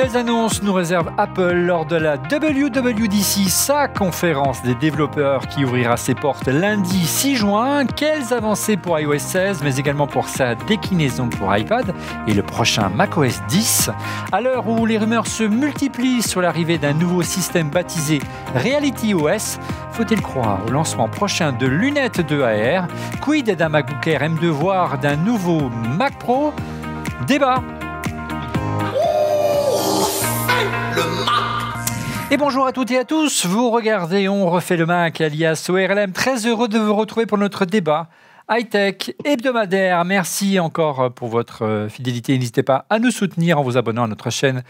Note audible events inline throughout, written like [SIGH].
Quelles annonces nous réserve Apple lors de la WWDC, sa conférence des développeurs qui ouvrira ses portes lundi 6 juin? Quelles avancées pour iOS 16, mais également pour sa déclinaison pour iPad et le prochain macOS 10 À l'heure où les rumeurs se multiplient sur l'arrivée d'un nouveau système baptisé Reality OS, faut-il croire au lancement prochain de lunettes de AR Quid d'un MacBook Air M2 voire d'un nouveau Mac Pro? Débat Et bonjour à toutes et à tous, vous regardez On refait le Mac alias ORLM, très heureux de vous retrouver pour notre débat high-tech hebdomadaire. Merci encore pour votre euh, fidélité. N'hésitez pas à nous soutenir en vous abonnant à notre chaîne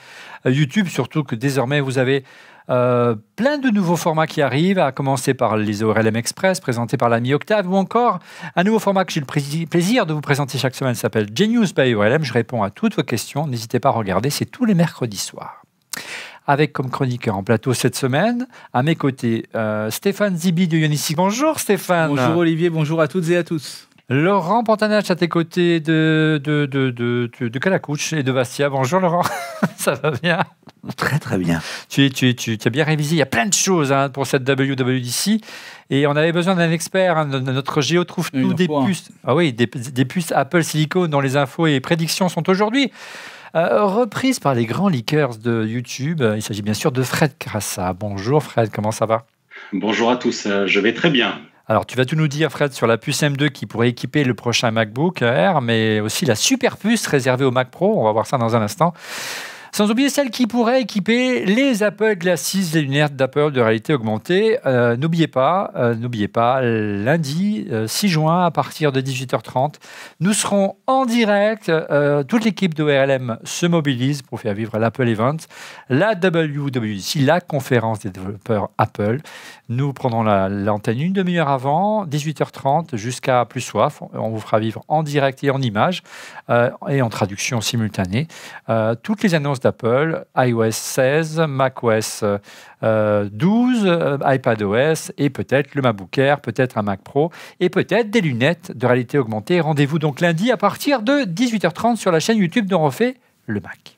euh, YouTube, surtout que désormais vous avez euh, plein de nouveaux formats qui arrivent, à commencer par les ORLM Express présentés par l'ami Octave, ou encore un nouveau format que j'ai le plaisir de vous présenter chaque semaine s'appelle Genius by ORLM. Je réponds à toutes vos questions. N'hésitez pas à regarder, c'est tous les mercredis soirs avec comme chroniqueur en plateau cette semaine, à mes côtés, euh, Stéphane Zibi de Ionissi. Bonjour Stéphane. Bonjour Olivier, bonjour à toutes et à tous. Laurent Pantanach à tes côtés de, de, de, de, de Calacouche et de Bastia. Bonjour Laurent, [LAUGHS] ça va bien? Très très bien. Tu, tu, tu, tu, as bien révisé, il y a plein de choses hein, pour cette WWDC et on avait besoin d'un expert. Hein. Notre Géo trouve tout des puces. Ah oui, des, des puces Apple Silicon dont les infos et prédictions sont aujourd'hui. Euh, reprise par les grands leakers de YouTube. Il s'agit bien sûr de Fred Crassa. Bonjour Fred, comment ça va? Bonjour à tous, euh, je vais très bien. Alors, tu vas tout nous dire, Fred, sur la puce M2 qui pourrait équiper le prochain MacBook Air, mais aussi la super puce réservée au Mac Pro. On va voir ça dans un instant. Sans oublier celle qui pourrait équiper les Apple Glasses, les lunettes d'Apple de réalité augmentée. Euh, n'oubliez pas, euh, n'oubliez pas, lundi 6 euh, juin à partir de 18h30, nous serons en direct. toute l'équipe de RLM se mobilise pour faire vivre l'Apple Event, la WWDC, la conférence des développeurs Apple. Nous prendrons l'antenne une demi-heure avant, 18h30 jusqu'à plus soif. On vous fera vivre en direct et en image et en traduction simultanée toutes les annonces d'Apple, iOS 16, macOS 12, euh, iPadOS et peut-être le MacBook Air, peut-être un Mac Pro et peut-être des lunettes de réalité augmentée. Rendez-vous donc lundi à partir de 18h30 sur la chaîne YouTube dont on refait le Mac.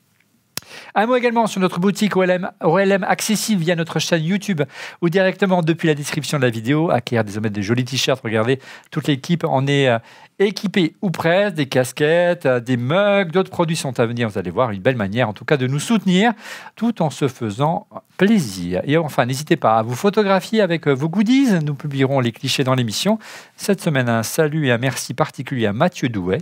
Un mot également sur notre boutique OLM, OLM accessible via notre chaîne YouTube ou directement depuis la description de la vidéo. Acquérir désormais des jolis t-shirts. Regardez, toute l'équipe en est euh, équipée ou presque. Des casquettes, euh, des mugs, d'autres produits sont à venir. Vous allez voir, une belle manière en tout cas de nous soutenir tout en se faisant plaisir. Et enfin, n'hésitez pas à vous photographier avec euh, vos goodies. Nous publierons les clichés dans l'émission. Cette semaine, un salut et un merci particulier à Mathieu Douet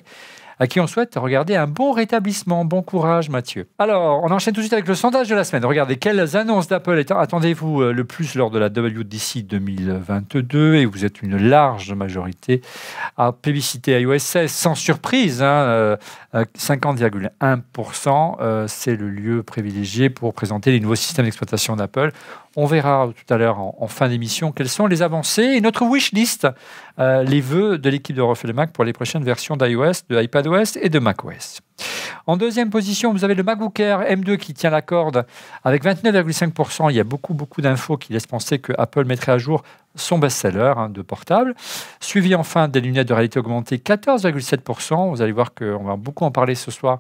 à qui on souhaite regarder un bon rétablissement. Bon courage, Mathieu. Alors, on enchaîne tout de suite avec le sondage de la semaine. Regardez, quelles annonces d'Apple attendez-vous euh, le plus lors de la WDC 2022 Et vous êtes une large majorité à publicité iOS 16, sans surprise. 50,1%, hein, euh, euh, c'est le lieu privilégié pour présenter les nouveaux systèmes d'exploitation d'Apple. On verra tout à l'heure en, fin d'émission quelles sont les avancées et notre wish list, euh, les vœux de l'équipe de Refait le Mac pour les prochaines versions d'iOS, de iPadOS et de macOS. En deuxième position, vous avez le MacBook Air M2 qui tient la corde avec 29,5%. Il y a beaucoup, beaucoup d'infos qui laissent penser que Apple mettrait à jour son best-seller hein, de portable. Suivi enfin des lunettes de réalité augmentée, 14,7%. Vous allez voir qu'on va beaucoup en parler ce soir.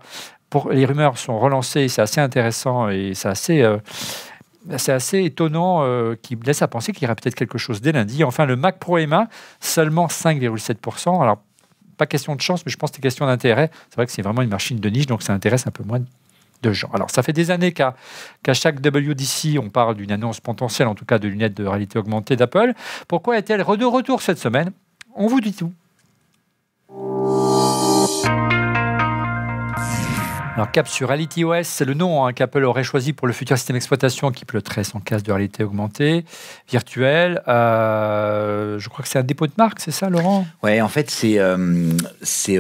Pour, les rumeurs sont relancées, c'est assez intéressant et c'est assez... Euh, c'est assez étonnant, euh, qui laisse à penser qu'il y aura peut-être quelque chose dès lundi. Enfin, le Mac Pro M1, seulement 5,7%. Alors, pas question de chance, mais je pense que c'est question d'intérêt. C'est vrai que c'est vraiment une machine de niche, donc ça intéresse un peu moins de gens. Alors, ça fait des années qu'à chaque WDC, on parle d'une annonce potentielle, en tout cas de lunettes de réalité augmentée d'Apple. Pourquoi est-elle de retour cette semaine? On vous dit tout. Alors, cap sur Reality OS, c'est le nom hein, qu'Apple aurait choisi pour le futur système d'exploitation qui piloterait son casque de réalité augmentée, virtuelle. Euh, je crois que c'est un dépôt de marque, c'est ça, Laurent? Oui, en fait, c'est euh,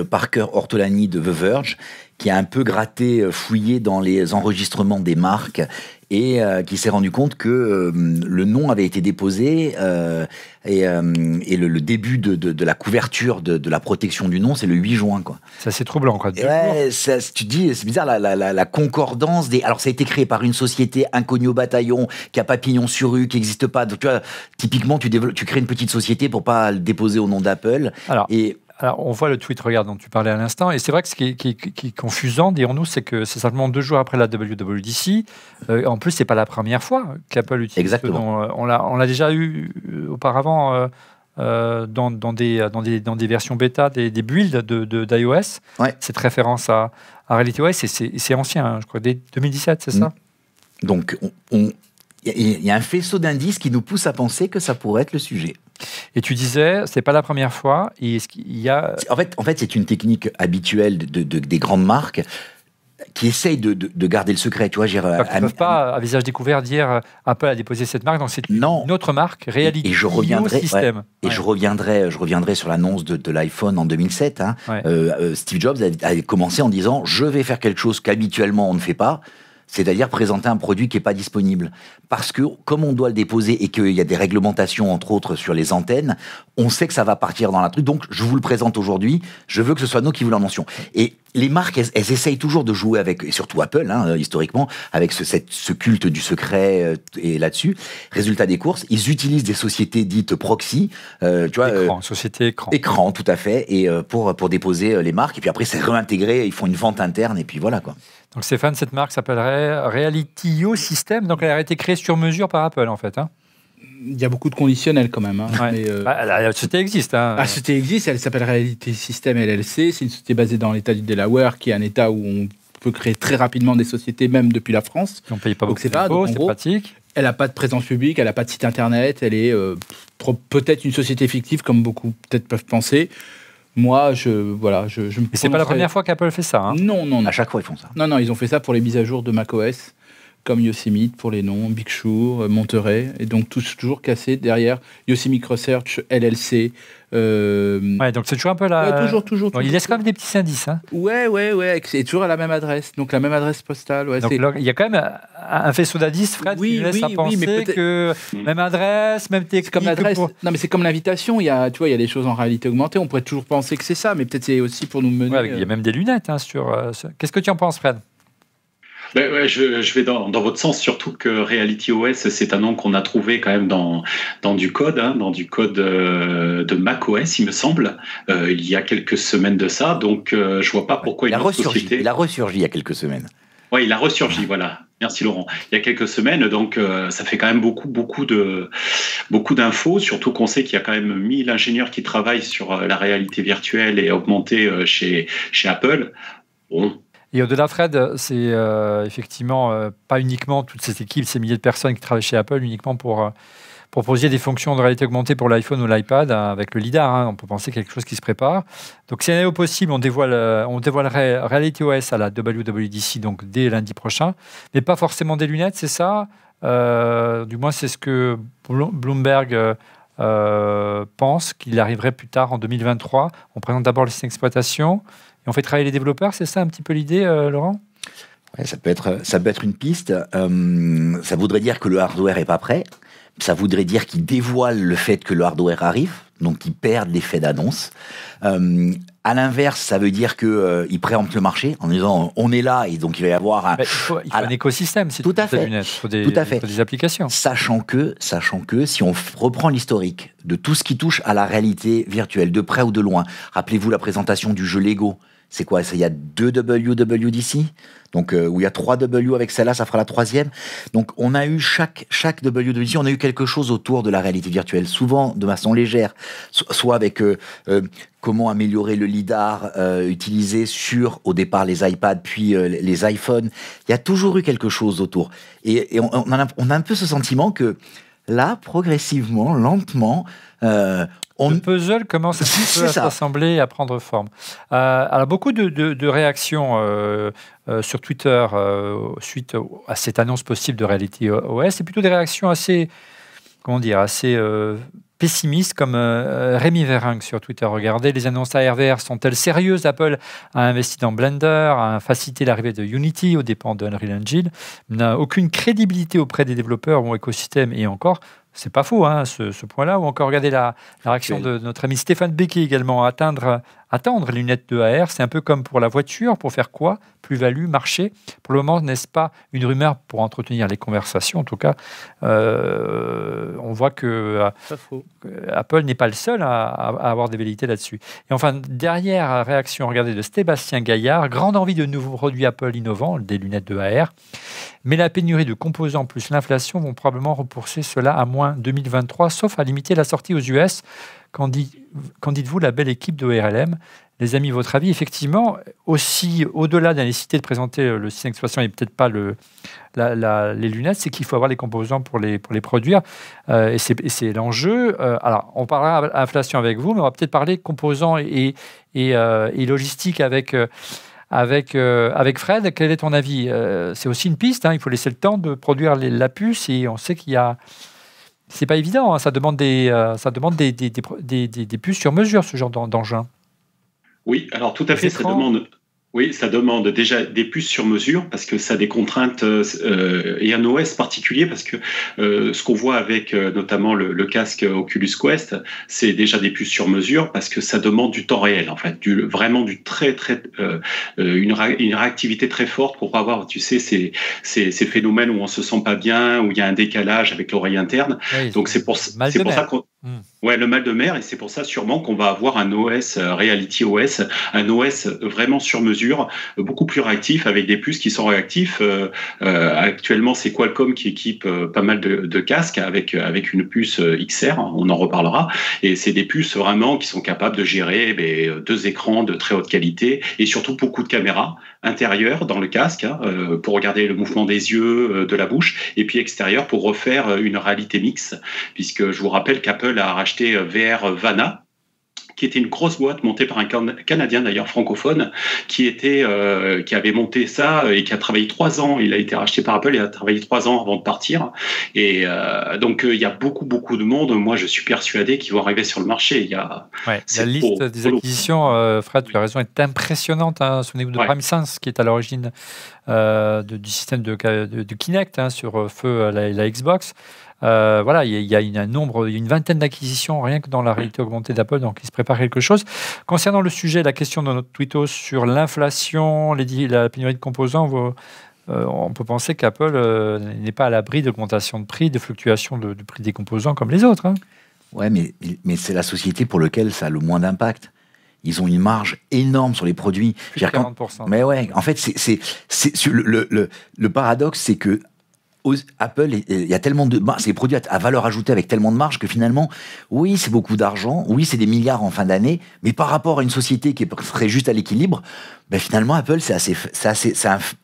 Parker Ortolani de The Verge qui a un peu gratté, euh, fouillé dans les enregistrements des marques et euh, qui s'est rendu compte que euh, le nom avait été déposé euh, et, et le, le, début de, de, de, la couverture de, de, la protection du nom, c'est le 8 juin. Quoi. Ça, c'est troublant. Quoi. Ouais, ça, tu dis, c'est bizarre, la, la, la, concordance des... Alors, ça a été créé par une société inconnue au bataillon, qui a papillon sur rue, qui n'existe pas. Donc, tu vois, typiquement, tu, tu crées une petite société pour pas le déposer au nom d'Apple. Alors, et alors, on voit le tweet, regarde, dont tu parlais à l'instant, et c'est vrai que ce qui est, confusant, dirons-nous, c'est que c'est simplement deux jours après la WWDC. Euh, en plus, c'est pas la première fois qu'Apple utilise. Exactement. on l'a déjà eu auparavant. dans, dans, des, dans, des, dans des versions bêta, des, des builds d'iOS. De, d'iOS. Cette référence à, à RealityOS, c'est ancien, hein, je crois, dès 2017, c'est ça? Donc, on, il y a un faisceau d'indices qui nous pousse à penser que ça pourrait être le sujet. Et tu disais, c'est pas la première fois. Et il y a... En fait, en fait c'est une technique habituelle de, des grandes marques qui essayent de, de, garder le secret. Tu vois, ils ne peuvent pas, à visage découvert, dire euh, Apple a déposé cette marque, donc c'est une autre marque, réalité. Et, je reviendrai, et je reviendrai, je reviendrai sur l'annonce de, l'iPhone en 2007. Hein. Euh, euh, Steve Jobs a, a, commencé en disant Je vais faire quelque chose qu'habituellement on ne fait pas c'est-à-dire présenter un produit qui n'est pas disponible. Parce que comme on doit le déposer et qu'il y a des réglementations, entre autres, sur les antennes, on sait que ça va partir dans la truc. Donc, je vous le présente aujourd'hui. Je veux que ce soit nous qui vous l'annoncions. Et les marques, elles, essayent toujours de jouer avec, et surtout Apple, hein, historiquement, avec ce, cette, ce, culte du secret euh, et là-dessus. Résultat des courses, ils utilisent des sociétés dites proxy, euh, tu vois, écran, euh, société écran, écran, tout à fait, et pour pour déposer les marques. Et puis après, c'est réintégré. Ils font une vente interne, et puis voilà quoi. Donc Stéphane, cette marque s'appellerait Reality System, donc elle a été créée sur mesure par Apple en fait. Hein il y a beaucoup de conditionnels quand même. Hein. Euh, bah, la société existe. Hein. La société existe, elle s'appelle Reality System LLC. C'est une société basée dans l'État du Delaware, qui est un État où on peut créer très rapidement des sociétés, même depuis la France. on ne paye pas beaucoup d'impôts, c'est pratique. Elle n'a pas de présence publique, elle n'a pas de site internet, elle est euh, peut-être une société fictive, comme beaucoup peut-être peuvent penser. Moi, je voilà, je, je Et c'est pas la première fois qu'Apple fait ça. Hein non, non, non. À chaque fois, ils font ça. Non, non, ils ont fait ça pour les mises à jour de macOS, comme Yosemite pour les noms, Big Sur, Monterey, et donc tous toujours cassés derrière Yosemite Research, LLC, euh, ouais, donc c'est toujours un peu là. toujours, toujours, il laisse quand même des petits indices. Hein. Ouais, ouais, ouais. C'est toujours à la même adresse. Donc la même adresse postale. Ouais, donc il y a quand même un faisceau d'indices, Fred, qui laisse à penser mais que même adresse, même technique. comme l'adresse. Non, mais c'est comme l'invitation. Il y a, tu vois, il y a des choses en réalité augmentée. On pourrait toujours penser que c'est ça, mais peut-être c'est aussi pour nous mener. Ouais, il y a même des lunettes hein, sur. Euh, Qu'est-ce que tu en penses, Fred? Ben je, vais dans, votre sens, surtout que Reality OS, c'est un nom qu'on a trouvé quand même dans, dans du code, hein, dans du code euh, de Mac OS, il me semble, euh, il y a quelques semaines de ça. Donc, euh, je vois pas pourquoi il a ressurgi. Il a ressurgi il y a quelques semaines. Oui, il a ressurgi, voilà. Merci Laurent. Il y a quelques semaines, donc ça fait quand même beaucoup, beaucoup de, beaucoup d'infos. Surtout qu'on sait qu'il y a quand même 1000 ingénieurs qui travaillent sur la réalité virtuelle et augmentée chez, chez Apple. Bon, et au-delà, Fred, c'est euh, effectivement euh, pas uniquement toute cette équipe, ces milliers de personnes qui travaillent chez Apple, uniquement pour euh, proposer des fonctions de réalité augmentée pour l'iPhone ou l'iPad avec le LIDAR. Hein. on peut penser quelque chose qui se prépare. Donc, si au possible, on, dévoile, on dévoilerait Reality OS à la WWDC, donc dès lundi prochain, mais pas forcément des lunettes, c'est ça? Du moins, c'est ce que Bloomberg. pense qu'il arriverait plus tard en 2023. On présente d'abord le système d'exploitation, on fait travailler les développeurs, c'est ça un petit peu l'idée, euh, Laurent? Ça, peut être, ça peut être une piste. Euh, ça voudrait dire que le hardware n'est pas prêt. Ça voudrait dire qu'ils dévoilent le fait que le hardware arrive, donc ils perdent l'effet d'annonce. Euh, à l'inverse, ça veut dire qu'ils euh, préemptent le marché en disant on est là et donc il va y avoir un, il faut, un écosystème, c'est tout à fait, des, tout à fait, des applications. Sachant que, sachant que si on reprend l'historique de tout ce qui touche à la réalité virtuelle, de près ou de loin, rappelez-vous la présentation du jeu Lego c'est quoi Il y a deux WWDC, donc euh, où il y a trois W avec celle-là, ça fera la troisième. Donc on a eu chaque chaque WWDC, on a eu quelque chose autour de la réalité virtuelle, souvent de façon légère, soit avec euh, euh, comment améliorer le lidar utilisé sur au départ les iPads puis les iPhones. Il y a toujours eu quelque chose autour, et, on, a, un peu ce sentiment que là, progressivement, lentement, on... Le puzzle commence [LAUGHS] à s'assembler et à prendre forme. Euh, alors, beaucoup de, réactions euh, euh, sur Twitter suite à cette annonce possible de Reality OS, c'est plutôt des réactions assez, comment dire, assez pessimistes, comme Rémi Verring sur Twitter. Regardez, les annonces ARVR sont-elles sérieuses? Apple a investi dans Blender, a facilité l'arrivée de Unity aux dépens de Unreal Engine, n'a aucune crédibilité auprès des développeurs ou écosystèmes et encore c'est pas faux, hein, ce, point-là. Ou encore, regardez la, réaction de notre ami Stéphane Becquet également. Atteindre attendre les lunettes de AR. C'est un peu comme pour la voiture. Pour faire quoi? Plus-value, marché. Pour le moment, n'est-ce pas une rumeur pour entretenir les conversations? En tout cas, euh, on voit que Apple n'est pas le seul à, avoir des velléités là-dessus. Et enfin, dernière réaction, regardez, de Sébastien Gaillard. Grande envie de nouveaux produits Apple innovants, des lunettes de AR. Mais la pénurie de composants plus l'inflation vont probablement repousser cela à moins 2023, sauf à limiter la sortie aux US. Qu'en dites-vous, la belle équipe de RLM les amis, votre avis, effectivement, aussi au-delà de la nécessité de présenter le système d'exploitation et peut-être pas le, les lunettes, c'est qu'il faut avoir les composants pour les, produire. Euh, et c'est l'enjeu. Euh, alors, on parlera inflation avec vous, mais on va peut-être parler composants et, et, euh, logistique avec euh, Fred. Quel est ton avis? Euh, C'est aussi une piste, hein. il faut laisser le temps de produire la puce et on sait qu'il y a... C'est pas évident, hein. ça demande, des, euh, ça demande des, des, des, des, puces sur mesure, ce genre d'engin. Oui, alors tout à fait, ça demande, oui, ça demande déjà des puces sur mesure parce que ça a des contraintes euh, et un OS particulier parce que euh, ce qu'on voit avec euh, notamment le, casque Oculus Quest, c'est déjà des puces sur mesure parce que ça demande du temps réel en fait, du, vraiment du très très une, une, réactivité très forte pour pas avoir, tu sais, ces, ces, ces, phénomènes où on se sent pas bien, où il y a un décalage avec l'oreille interne. Donc c'est pour, c'est pour ça qu'on Hmm. Ouais, le mal de mer, et c'est pour ça sûrement qu'on va avoir un OS euh, Reality OS, un OS vraiment sur mesure, beaucoup plus réactif avec des puces qui sont réactifs. Euh, euh, actuellement, c'est Qualcomm qui équipe pas mal de, casques avec avec une puce XR, on en reparlera, et c'est des puces vraiment qui sont capables de gérer ben, deux écrans de très haute qualité et surtout beaucoup de caméras intérieures dans le casque hein, pour regarder le mouvement des yeux, de la bouche, et puis extérieur pour refaire une réalité mixte, puisque je vous rappelle qu'Apple a racheté euh, VR Vana, qui était une grosse boîte montée par un Canadien d'ailleurs francophone, qui était, euh, qui avait monté ça et qui a travaillé trois ans. Il a été racheté par Apple et a travaillé trois ans avant de partir. Et euh, donc il y a beaucoup beaucoup de monde. Moi, je suis persuadé qu'ils vont arriver sur le marché. Il y a la liste des acquisitions, Fred, tu as raison, est impressionnante. Hein. Souvenez-vous de Sense qui est à l'origine du système de, de, Kinect hein, sur feu la Xbox. Euh, voilà, il y, a, une, un nombre, une vingtaine d'acquisitions rien que dans la réalité augmentée d'Apple, donc il se prépare quelque chose. Concernant le sujet, la question de notre tweetos sur l'inflation, la pénurie de composants, euh, on peut penser qu'Apple euh, n'est pas à l'abri d'augmentation de prix, de fluctuations de, prix des composants comme les autres. Hein. Ouais, mais, mais c'est la société pour laquelle ça a le moins d'impact ils ont une marge énorme sur les produits. Plus 40%. mais ouais, en fait, c'est, le, le, le, paradoxe, c'est que Apple, il y a tellement de. C'est des produits à valeur ajoutée avec tellement de marge que finalement, oui, c'est beaucoup d'argent, oui, c'est des milliards en fin d'année, mais par rapport à une société qui serait juste à l'équilibre, ben finalement, Apple, c'est assez, c'est assez,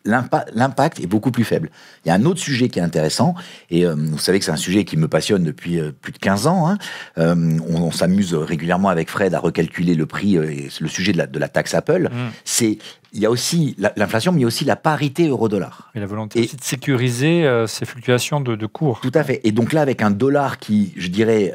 l'impact est beaucoup plus faible. Il y a un autre sujet qui est intéressant, et euh, vous savez que c'est un sujet qui me passionne depuis euh, plus de 15 ans. Hein. Euh, on, s'amuse régulièrement avec Fred à recalculer le prix et le sujet de la, de la taxe Apple. Mmh. C'est il y a aussi l'inflation, mais il y a aussi la parité euro-dollar. Et la volonté de sécuriser ces fluctuations de, de, cours. Tout à fait. Et donc là, avec un dollar qui, je dirais,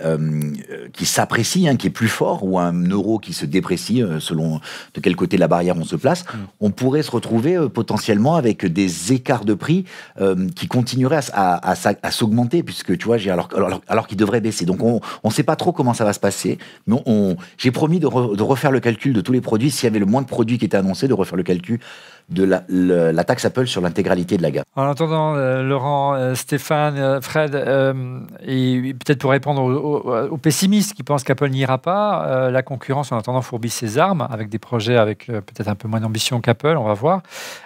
qui s'apprécie, hein, qui est plus fort, ou un euro qui se déprécie, selon de quel côté la barrière on se place, On pourrait se retrouver euh, potentiellement avec des écarts de prix euh, qui continueraient à, s'augmenter, puisque tu vois, alors, alors, alors qu'ils devraient baisser. Donc on ne sait pas trop comment ça va se passer. Mais j'ai promis de, refaire le calcul de tous les produits. S'il y avait le moins de produits qui étaient annoncés, de refaire le calcul de la, taxe Apple sur l'intégralité de la gamme. En attendant, euh, Laurent, euh, Stéphane, euh, Fred, et peut-être pour répondre aux, pessimistes qui pensent qu'Apple n'ira pas, la concurrence en attendant fourbit ses armes avec des projets avec peut-être un peu moins d'ambition qu'Apple, on va voir.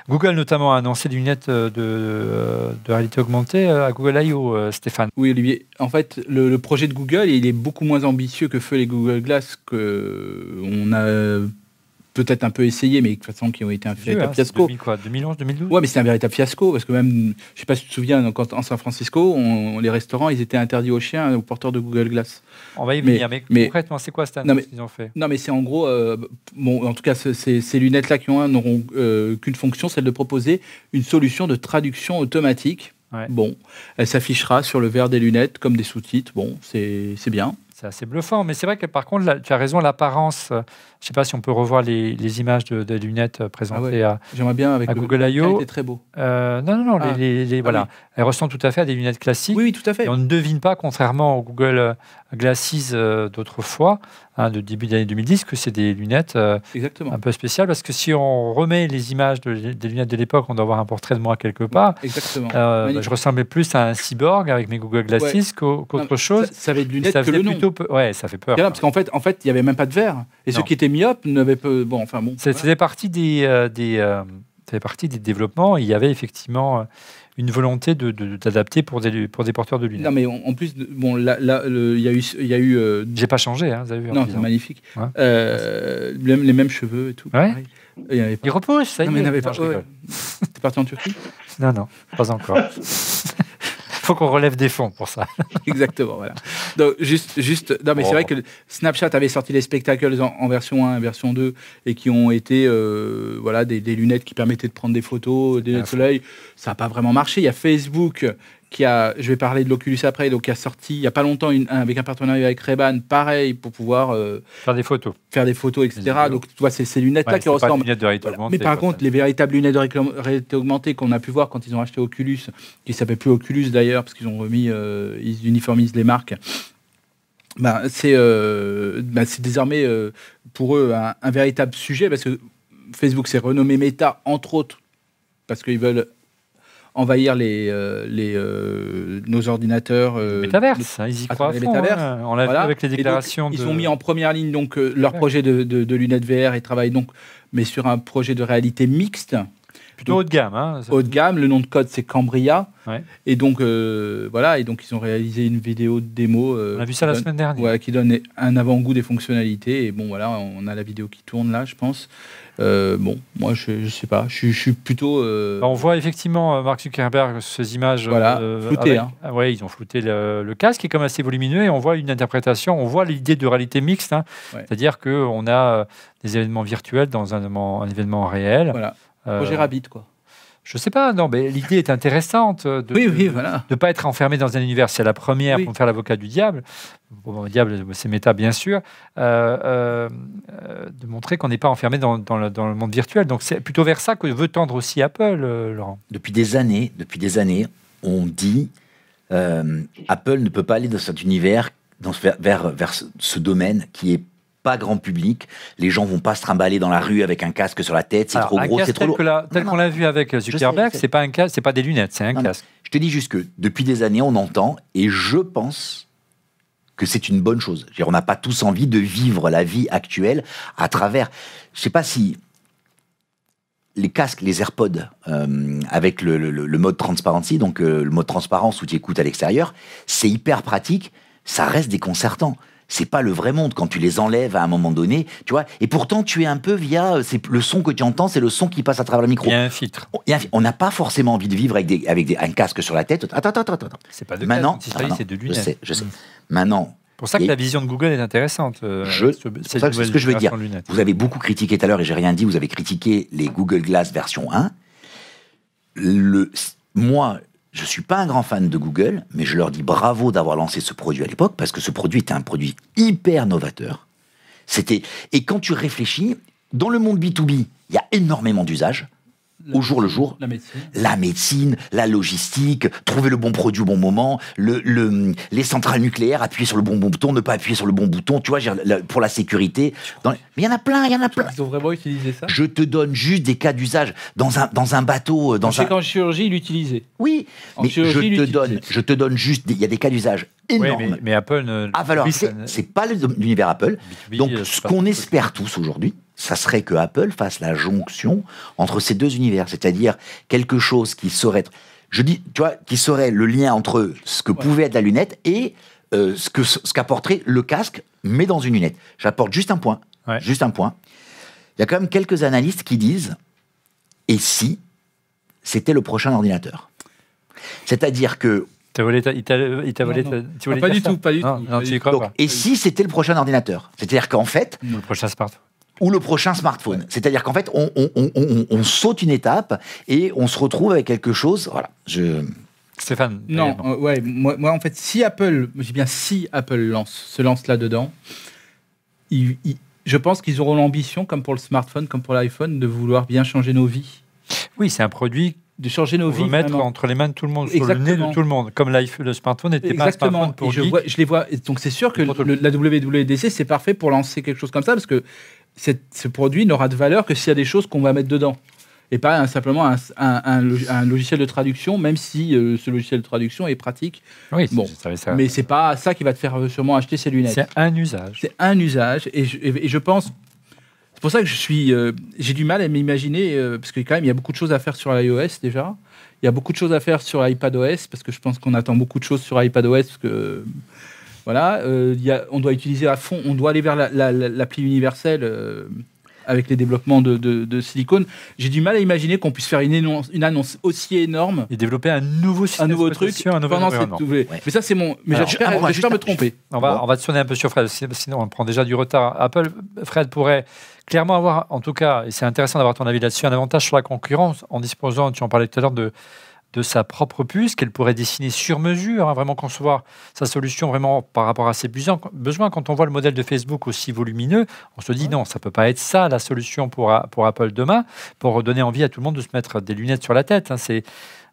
Google notamment a annoncé des lunettes de, de, réalité augmentée à Google I.O., Stéphane. Oui, Olivier. En fait, le, projet de Google, il est beaucoup moins ambitieux que feu les Google Glass que on a peut-être un peu essayé, mais de toute façon qui ont été un véritable hein, fiasco. 2011, 2012 Ouais, mais c'est un véritable fiasco parce que même, je sais pas si tu te souviens, quand en San Francisco, les restaurants, ils étaient interdits aux chiens, aux porteurs de Google Glass. On va y venir, mais, concrètement, c'est quoi cette annonce qu'ils ont fait? Non, mais c'est en gros, euh, bon, en tout cas, ces lunettes-là qui ont un n'auront euh, qu'une fonction, celle de proposer une solution de traduction automatique. Bon, elle s'affichera sur le verre des lunettes comme des sous-titres. Bon, c'est bien. c'est assez bluffant. Mais c'est vrai que par contre, là, tu as raison, l'apparence. Je ne sais pas si on peut revoir les, les images de, des lunettes euh, présentées à. J'aimerais bien avec À le- Google I.O. C'était très beau. euh, non, non, non, Ah. les, les- les- Ah voilà. oui. Elles ressemblent tout à fait à des lunettes classiques. Oui, oui, tout à fait. Et on ne devine pas, contrairement aux Google euh, Glasses d'autrefois, hein, de début d'année 2010, que c'est des lunettes euh, un peu spéciales. Parce que si on remet les images de- des lunettes de l'époque, on doit avoir un portrait de moi quelque part. Exactement. Euh, Magnifique. je ressemblais plus à un cyborg avec mes Google Glasses Ouais. qu'autre chose. Ça, ça avait de Et lunettes ça que le nom. plutôt Ouais, ça fait peur. Parce qu'en fait, en fait, il n'y avait même pas de verre. Et ceux Non. qui étaient myopes n'avaient pas. Bon, enfin bon. Ça voilà. faisait partie des, euh, des, euh, partie des développements. Il y avait effectivement euh, une volonté de- de- d'adapter pour des, pour des porteurs de lunettes. Non, mais en, en plus, de- bon, là, il y a eu, y a eu. euh, J'ai pas changé, hein, vous avez vu. en non, c'est magnifique. Ouais. Euh, les, mêmes cheveux et tout. Ouais. Il avait pas. Il repousse, ça y Non, mais il est. Non, pas. je ouais. rigole. T'es parti en Turquie? Non, non, pas encore. [LAUGHS] [LAUGHS] faut qu'on relève des fonds pour ça. [LAUGHS] Exactement, voilà. Donc, juste, juste, non, mais Oh. c'est vrai que Snapchat avait sorti les spectacles en, en version 1 et version 2 et qui ont été, euh, voilà, des, des lunettes qui permettaient de prendre des photos, des lunettes de soleil. Ça n'a pas vraiment marché. Il y a Facebook qui a, je vais parler de l'Oculus après, donc qui a sorti il n'y a pas longtemps une- avec un partenariat avec Ray-Ban, pareil, pour pouvoir euh, Faire des photos. faire des photos, etc. Des. Donc, tu vois, c'est ces lunettes-là Ouais, qui ressemblent. lunettes de réalité Voilà. augmentée, Mais par contre, ça. les véritables lunettes de réalité augmentée qu'on a pu voir quand ils ont acheté Oculus, qui s'appelle plus Oculus d'ailleurs, parce qu'ils ont remis, euh, ils uniformisent les marques. Bah, c'est euh, bah, désormais euh, pour eux un, un véritable sujet parce que Facebook s'est renommé Meta entre autres parce qu'ils veulent envahir les, euh, les euh, nos ordinateurs. euh, Métaverse, hein, ils y à croient à fond, hein. On l'a Voilà. vu avec les donc, déclarations. ils ont mis en première ligne donc euh, leur projet de, de- de lunettes VR et travaillent donc mais sur un projet de réalité mixte plutôt haut de gamme. Hein, haut de gamme. Le nom de code, c'est Cambria. Ouais. Et donc, euh, voilà. Et donc, ils ont réalisé une vidéo de démo. euh, On a vu ça la donne- semaine dernière. voilà, qui donne un avant-goût des fonctionnalités. Et bon, voilà, on a la vidéo qui tourne là, je pense. Euh, bon, moi, je, je sais pas. Je, suis- je suis plutôt. Bah, on voit effectivement Mark Zuckerberg ces images. Voilà, floutées, hein. Ah ouais, ils ont flouté le, le casque qui est comme assez volumineux et on voit une interprétation, on voit l'idée de réalité mixte, hein. Ouais. c'est-à-dire qu'on a des événements virtuels dans un, événement- un événement réel. voilà. Euh, Projet Rabbit, quoi. je sais pas, non, mais l'idée est intéressante euh, de Oui, de- oui, voilà. de pas être enfermé dans un univers. C'est la première Oui. pour me faire l'avocat du diable. Bon, le diable, c'est méta, bien sûr. Euh, euh, euh, de montrer qu'on n'est pas enfermé dans, dans le, dans le monde virtuel. Donc c'est plutôt vers ça que veut tendre aussi Apple, euh, Laurent. Depuis des années, depuis des années, on dit euh, Apple ne peut pas aller dans cet univers, dans ce- vers, vers, vers ce, ce domaine qui est pas grand public. Les gens vont pas se trimballer dans la rue avec un casque sur la tête. C'est trop un gros, casque c'est trop tel lourd. tel qu'on l'a vu avec Zuckerberg, c'est pas un casque, c'est pas des lunettes, c'est un Non, non. casque. Je te dis juste que depuis des années, on entend, et je pense que c'est une bonne chose. On n'a pas tous envie de vivre la vie actuelle à travers. Je sais pas si les casques, les AirPods, euh, avec le, le- le mode transparency, donc euh, le mode transparence où tu écoutes à l'extérieur, c'est hyper pratique. Ça reste déconcertant. C'est pas le vrai monde quand tu les enlèves à un moment donné, tu vois. Et pourtant, tu es un peu via. euh, C'est le son que tu entends, c'est le son qui passe à travers le micro. Il y a un filtre. On- n'a pas forcément envie de vivre avec, des, avec des- un casque sur la tête. Attends, attends, attends. attends. C'est pas de Maintenant, casque, ah, c'est de je lunettes. sais, je sais. Mm. Maintenant, C'est pour ça que Et- la vision de Google est intéressante. euh, Je- ce- c'est ça ce nouvelle que je veux dire. lunettes. vous avez beaucoup critiqué tout à l'heure et j'ai rien dit. Vous avez critiqué les Google Glass version 1. Le, moi, je suis pas un grand fan de Google, mais je leur dis bravo d'avoir lancé ce produit à l'époque parce que ce produit était un produit hyper novateur. C'était et quand tu réfléchis, dans le monde B2B, il y a énormément d'usages au jour le jour. La médecine. la médecine, la logistique, trouver le bon produit au bon moment, le, le- les centrales nucléaires, appuyer sur le bon bouton, ne pas appuyer sur le bon bouton, tu vois, pour la sécurité. Dans les- Mais il y en a plein, il y en a plein. Ils ont vraiment utilisé ça? Je te donne juste des cas d'usage dans un, dans un bateau, euh, dans un... qu'en chirurgie, il l'utilisait. Oui, En mais je chirurgie, te, donne, je te donne juste, des- il y a des cas d'usage Oui, énormes. mais, mais Apple ne. Ah, valeur, oui, c'est pas l'univers Apple. B2B, Donc, euh, ce qu'on espère tous aujourd'hui, ça serait que Apple fasse la jonction entre ces deux univers, c'est-à-dire quelque chose qui serait, je dis, tu vois, qui serait le lien entre ce que pouvait être la lunette et euh, ce que ce qu'apporterait le casque, mais dans une lunette. J'apporte juste un point, Ouais. juste un point. Il y a quand même quelques analystes qui disent, et si c'était le prochain ordinateur? C'est-à-dire que T'as volé ta- il t'a il t'a Non, volé non. ta- tu voulais pas du ça tout, pas du non, tout, Non, pas tu du y crois donc, pas. et si c'était le prochain ordinateur? C'est-à-dire qu'en fait, Le prochain smartphone. Ou le prochain smartphone. C'est-à-dire qu'en fait, on, on- on- on- on saute une étape et on se retrouve avec quelque chose. Voilà. Je, Stéphane Non, euh, ouais, moi, moi, en fait, si Apple, je dis bien si Apple lance, se lance là-dedans, il- il- je pense qu'ils auront l'ambition, comme pour le smartphone, comme pour l'iPhone, de vouloir bien changer nos vies. Oui, c'est un produit De changer nos vies. mettre vraiment. entre les mains de tout le monde, sur le nez de tout le monde. Comme l'iPhone, le smartphone n'était pas un Exactement. smartphone pour Et je, vois, je les vois. Donc c'est sûr que le- la WWDC c'est parfait pour lancer quelque chose comme ça parce que cette- ce produit n'aura de valeur que s'il y a des choses qu'on va mettre dedans. Et pas un- simplement un, un- un log- un logiciel de traduction, même si euh, ce logiciel de traduction est pratique. Oui, Bon. ça- Mais c'est pas ça qui va te faire euh, sûrement acheter ces lunettes. c'est un usage. C'est un usage et je, et- et je pense. C'est pour ça que je suis. euh, J'ai du mal à m'imaginer euh, parce que quand même il y a beaucoup de choses à faire sur l'iOS déjà. Il y a beaucoup de choses à faire sur l'iPadOS parce que je pense qu'on attend beaucoup de choses sur iPadOS parce que voilà, euh, il y a, on doit utiliser à fond, on doit aller vers la- la- la- l'appli universelle euh, avec les développements de, de, de silicone. J'ai du mal à imaginer qu'on puisse faire une annonce, une annonce aussi énorme, Et développer un nouveau système un nouveau truc un nouvel pendant cette doublée. Mais ça c'est mon. Mais j'espère me juste- tromper. On va, on va te sonner un peu sur Fred, si- sinon on prend déjà du retard. Apple, Fred pourrait clairement avoir, en tout cas, et c'est intéressant d'avoir ton avis là-dessus, un avantage sur la concurrence en disposant, tu en parlais tout à l'heure, de, de sa propre puce qu'elle pourrait dessiner sur mesure, hein, vraiment concevoir sa solution vraiment par rapport à ses besoins. besoins. Quand on voit le modèle de Facebook aussi volumineux, on se dit non, ça peut pas être ça la solution pour, pour Apple demain, pour donner envie à tout le monde de se mettre des lunettes sur la tête. hein. C'est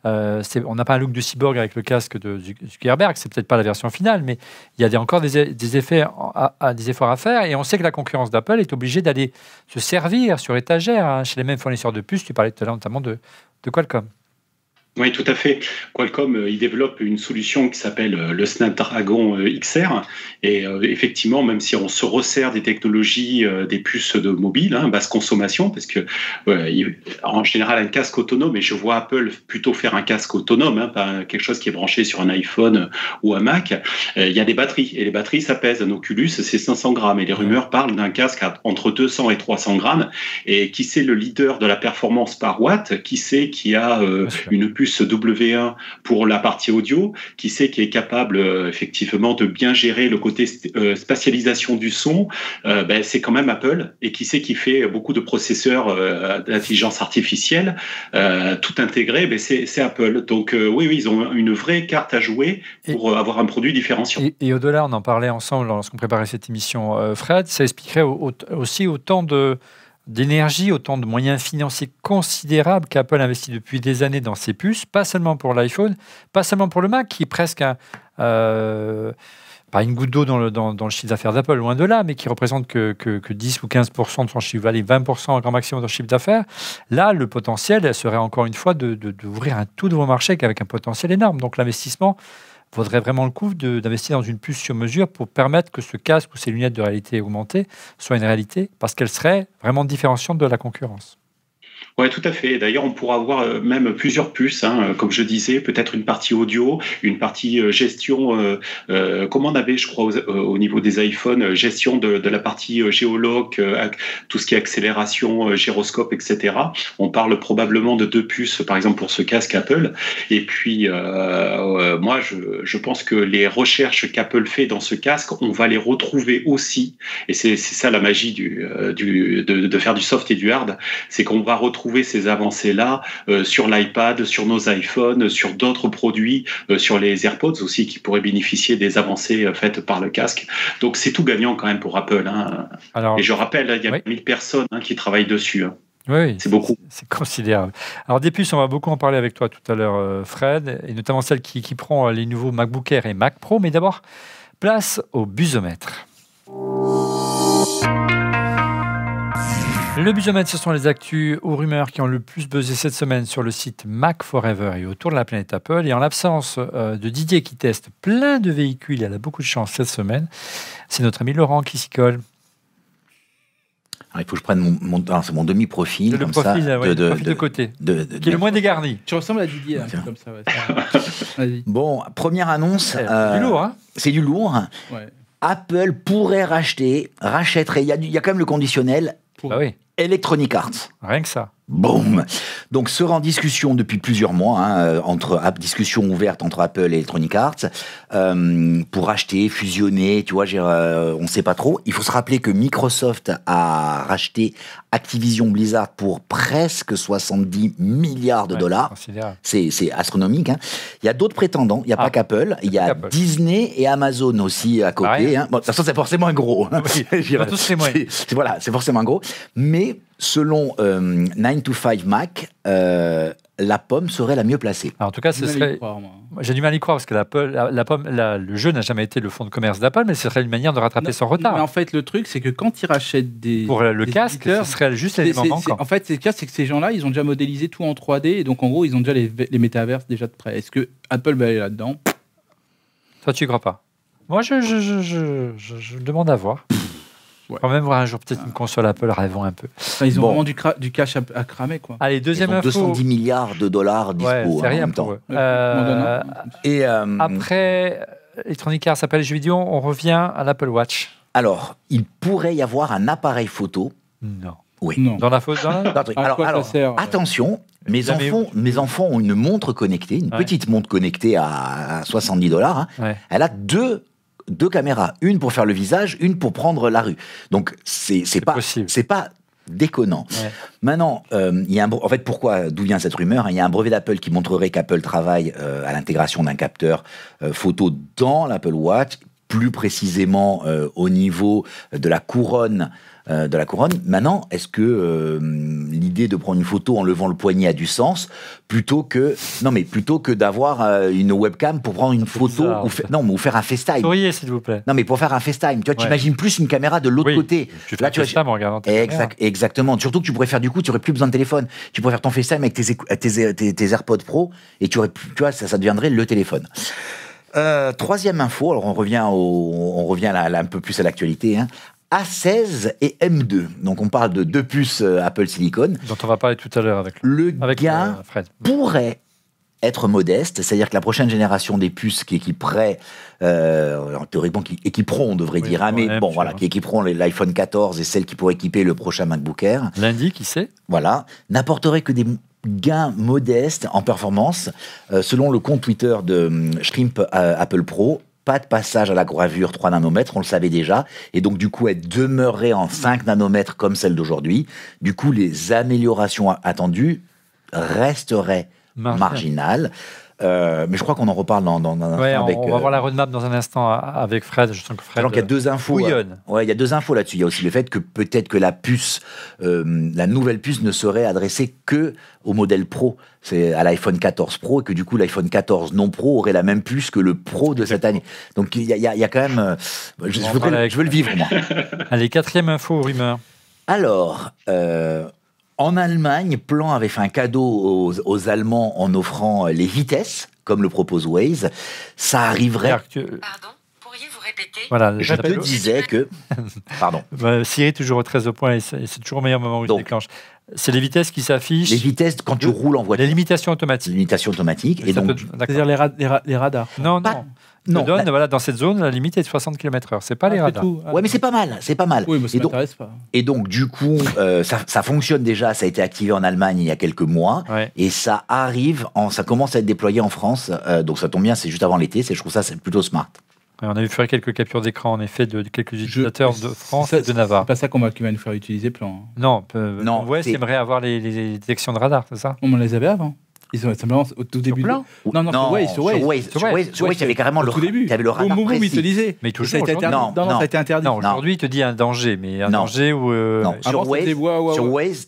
euh, c'est- on n'a pas un look de cyborg avec le casque de Zuc- Zuckerberg, c'est peut-être pas la version finale, mais il y a des- encore des, des effets à, à- des efforts à faire et on sait que la concurrence d'Apple est obligée d'aller se servir sur étagère hein, chez les mêmes fournisseurs de puces. Tu parlais tout à l'heure notamment de, de Qualcomm. Oui, tout à fait. Qualcomm, euh, il développe une solution qui s'appelle euh, le Snapdragon euh, XR. Et effectivement, même si on se resserre des technologies des puces de mobile, hein, basse consommation, parce que il- en général, un casque autonome, et je vois Apple plutôt faire un casque autonome, hein, pas quelque chose qui est branché sur un iPhone ou un Mac, il y a des batteries. Et les batteries, ça pèse. Un Oculus, c'est 500 grammes. Et les rumeurs parlent d'un casque à entre 200 et 300 grammes. Et qui c'est le leader de la performance par watt? Qui c'est qui a une puce W1 pour la partie audio, qui sait qui est capable euh, effectivement de bien gérer le côté euh, spatialisation du son, euh, ben, c'est quand même Apple et qui sait qui fait beaucoup de processeurs d'intelligence artificielle, tout intégré, ben, c'est Apple. Donc oui, oui, ils ont une vraie carte à jouer pour avoir un produit différenciant. Et, et au-delà, on en parlait ensemble lorsqu'on préparait cette émission, Fred, ça expliquerait au- au- aussi autant de d'énergie, autant de moyens financiers considérables qu'Apple investit depuis des années dans ses puces, pas seulement pour l'iPhone, pas seulement pour le Mac, qui est presque euh, pas une goutte d'eau dans le, dans, le chiffre d'affaires d'Apple, loin de là, mais qui représente que, que, que 10 ou 15% de son chiffre, allez, 20 au grand maximum de son chiffre d'affaires. Là, le potentiel serait encore une fois d'ouvrir de, d'ouvrir un tout nouveau marché avec un potentiel énorme. Donc l'investissement vaudrait vraiment le coup d'investir dans une puce sur mesure pour permettre que ce casque ou ces lunettes de réalité augmentée soient une réalité, parce qu'elles seraient vraiment différenciantes de la concurrence. Ouais, tout à fait. D'ailleurs, on pourra avoir euh, même plusieurs puces, hein, euh, comme je disais, peut-être une partie audio, une partie euh, gestion, euh, comme on avait, je crois, au niveau des iPhones, gestion de, la partie géologue, euh, tout ce qui est accélération, gyroscope, etc. On parle probablement de deux puces, par exemple, pour ce casque Apple. Et puis, moi, je, pense que les recherches qu'Apple fait dans ce casque, on va les retrouver aussi. Et c'est ça la magie du, de, de faire du soft et du hard, c'est qu'on va retrouver ces avancées-là euh, sur l'iPad, sur nos iPhones, sur d'autres produits, euh, sur les AirPods aussi, qui pourraient bénéficier des avancées euh, faites par le casque. Donc c'est tout gagnant quand même pour Apple. hein. Alors, Et je rappelle, il y a Oui. 1000 personnes hein, qui travaillent dessus. hein. oui, C'est beaucoup. C'est considérable. Alors, des puces, on va beaucoup en parler avec toi tout à l'heure, Fred, et notamment celles qui équiperont euh, les nouveaux MacBook Air et Mac Pro. Mais d'abord, place au busomètre. Le busomètre, ce sont les actus ou rumeurs qui ont le plus buzzé cette semaine sur le site Mac Forever et autour de la planète Apple. Et en l'absence euh, de Didier qui teste plein de véhicules, il a beaucoup de chance cette semaine, c'est notre ami Laurent qui s'y colle. Alors, il faut que je prenne mon, mon, c'est mon demi-profil. Le comme profil, ça, de, côté, de- de- qui est le moins dégarni. Tu ressembles à Didier, Tiens. comme ça. ouais. Bon, première annonce. C'est euh, du lourd, hein C'est du lourd. Ouais. Apple pourrait racheter, rachèterait. Il y, a du- il y a quand même le conditionnel Pour- Bah oui, Electronic Arts. rien que ça. Boum Donc sera en discussion depuis plusieurs mois, hein, euh, entre discussion ouverte entre Apple et Electronic Arts, euh, pour acheter, fusionner, tu vois, euh, on ne sait pas trop. Il faut se rappeler que Microsoft a racheté Activision Blizzard pour presque 70 milliards de Ouais, dollars. C'est, astronomique. hein. Il y a d'autres prétendants. Il n'y a Ah, pas qu'Apple. Il y a. Disney et Amazon aussi à côté. Pareil. hein. Bon, de toute façon, c'est forcément un gros. Oui, [LAUGHS] voilà, c'est forcément un gros. Mais selon euh, 9 to 5 Mac, euh, la pomme serait la mieux placée. Alors, en tout cas, ce J'ai du mal à y serait. J'ai du mal à y croire parce que la, pomme- la- la pomme- la- le jeu n'a jamais été le fonds de commerce d'Apple, mais ce serait une manière de rattraper Non, son retard. Mais en fait, le truc, c'est que quand ils rachètent des. Pour le des casque, éditeurs, ce serait juste l'élément manquant. En fait, c'est le cas, c'est que ces gens-là, ils ont déjà modélisé tout en 3D, et donc en gros, ils ont déjà les, les métaverses déjà de près. Est-ce que Apple va aller là-dedans? Toi, tu y crois pas? Moi, je, je, je, je, je- je demande à voir. Ouais. Quand même voir un jour peut-être une console Apple, rêvons un peu. Enfin, Ils ont Bon. vraiment du, cra- du cash à, à cramer, quoi. Allez, Ils deuxième ont info. 210 milliards de dollars dispo Ouais, hein, c'est en rien même temps. pour eux. Ouais, Euh. Et euh, après Electronic Arts s'appelle jeux vidéo, on revient à l'Apple Watch. alors, il pourrait y avoir un appareil photo. Non. Oui. Non. Dans la faute, dans la... Dans Alors, alors, sert, euh attention, mes enfants, mes enfants ont une montre connectée, une Ouais. petite montre connectée à 70 dollars. hein. Ouais. Elle a deux, deux caméras, une pour faire le visage, une pour prendre la rue. Donc c'est c'est pas c'est pas déconnant. Ouais. Maintenant, euh, il y a un, en fait, pourquoi, d'où vient cette rumeur hein Il y a un brevet d'Apple qui montrerait qu'Apple travaille euh, à l'intégration d'un capteur euh, photo dans l'Apple Watch, plus précisément euh, au niveau de la couronne. Euh, de la couronne. Maintenant, est-ce que euh, l'idée de prendre une photo en levant le poignet a du sens plutôt que non mais plutôt que d'avoir euh, une webcam pour prendre une photo bizarre, ou, fa- non mais ou faire un FaceTime. Souriez, s'il vous plaît. Non mais pour faire un FaceTime, tu vois, Ouais. t'imagines plus une caméra de l'autre Oui. côté. Tu fais Là, tu en regardant Exact, exactement. Surtout que tu pourrais faire du coup, tu aurais plus besoin de téléphone. Tu pourrais faire ton FaceTime avec tes, écou- tes, tes, tes AirPods Pro et tu aurais, tu vois, ça, ça deviendrait le téléphone. Euh, troisième info, alors on revient, au, on revient là, là un peu plus à l'actualité. Hein. A16 et M2. Donc on parle de deux puces euh, Apple Silicon. dont on va parler tout à l'heure avec, Le avec gain euh, Fred. pourrait être modeste, c'est-à-dire que la prochaine génération des puces qui équiperaient, euh, théoriquement qui équiperont, on devrait Oui, dire, hein, mais bon voilà, vois. qui équiperont l'iPhone 14 et celles qui pourraient équiper le prochain MacBook Air. Lundi, qui sait? Voilà, n'apporterait que des gains modestes en performance. Euh, selon le compte Twitter de hum, Shrimp Apple Pro, pas de passage à la gravure 3 nanomètres, on le savait déjà, et donc du coup elle demeurerait en 5 nanomètres comme celle d'aujourd'hui. Du coup, les améliorations attendues resteraient Marginal. marginales. Euh, mais je crois qu'on en reparle dans, dans, dans un Ouais, instant on, avec. on va euh, voir la roadmap dans un instant a- avec Fred. Je sens que Fred. qu'il y a deux infos. bouillonne. euh, Ouais, il y a deux infos là-dessus. Il y a aussi le fait que peut-être que la puce, euh, la nouvelle puce ne serait adressée que au modèle Pro, c'est à l'iPhone 14 Pro, et que du coup l'iPhone 14 non Pro aurait la même puce que le Pro de cette année. Donc il y a, il y il y a quand même, euh, je, veux, le- avec- je veux le vivre moi. Allez, quatrième info, rumeur. Alors. euh, en Allemagne, Plan avait fait un cadeau aux, aux Allemands en offrant euh, les vitesses, comme le propose Waze. Ça arriverait. Pardon Pourriez-vous répéter Voilà, Je te disais que. [LAUGHS] Pardon. Bah, Siri toujours au 13 au point et c'est toujours au meilleur moment où il Donc. déclenche. C'est les vitesses qui s'affichent, Les vitesses quand tu roules en les voiture. limitations automatiques. limitation automatique. Et Ça donc, peut- d'accord. C'est-à-dire les, ra- les ra- les radars. Non, Pas- non. Non, donne, la- voilà, dans cette zone, la limite est de 60 km/h. C'est pas les Ah, c'est radars. tout. Ah, ouais, mais c'est pas mal, c'est pas mal. Oui, mais ça et, donc, m'intéresse pas. et donc, du coup, euh, ça, ça fonctionne déjà, ça a été activé en Allemagne il y a quelques mois, Ouais. et ça arrive, en, ça commence à être déployé en France, euh, donc ça tombe bien, c'est juste avant l'été, c'est, je trouve ça c'est plutôt smart. Ouais, On a vu faire quelques captures d'écran, en effet, de, de quelques Je- utilisateurs de France ça- et de Navarre. C'est pas ça qu'on va, qui va nous faire utiliser plan. Non, euh, Non, ouais, c'est- aimerait avoir les, les détections de radar, c'est ça? On les avait avant. Ils ont simplement au tout début. de- plein Non, non, sur Waze, sur Waze. sur Waze, Sur Waze, il y avait carrément le, tout début. il y avait le radar Au moment où il te disait. Mais toujours ça a été interdit. Non, Non, non, non. ça a été interdit. Non, aujourd'hui, il te dit un danger, mais un Non. danger où. euh, Non, Avant, sur Waze, ouais, ouais, sur. Waze,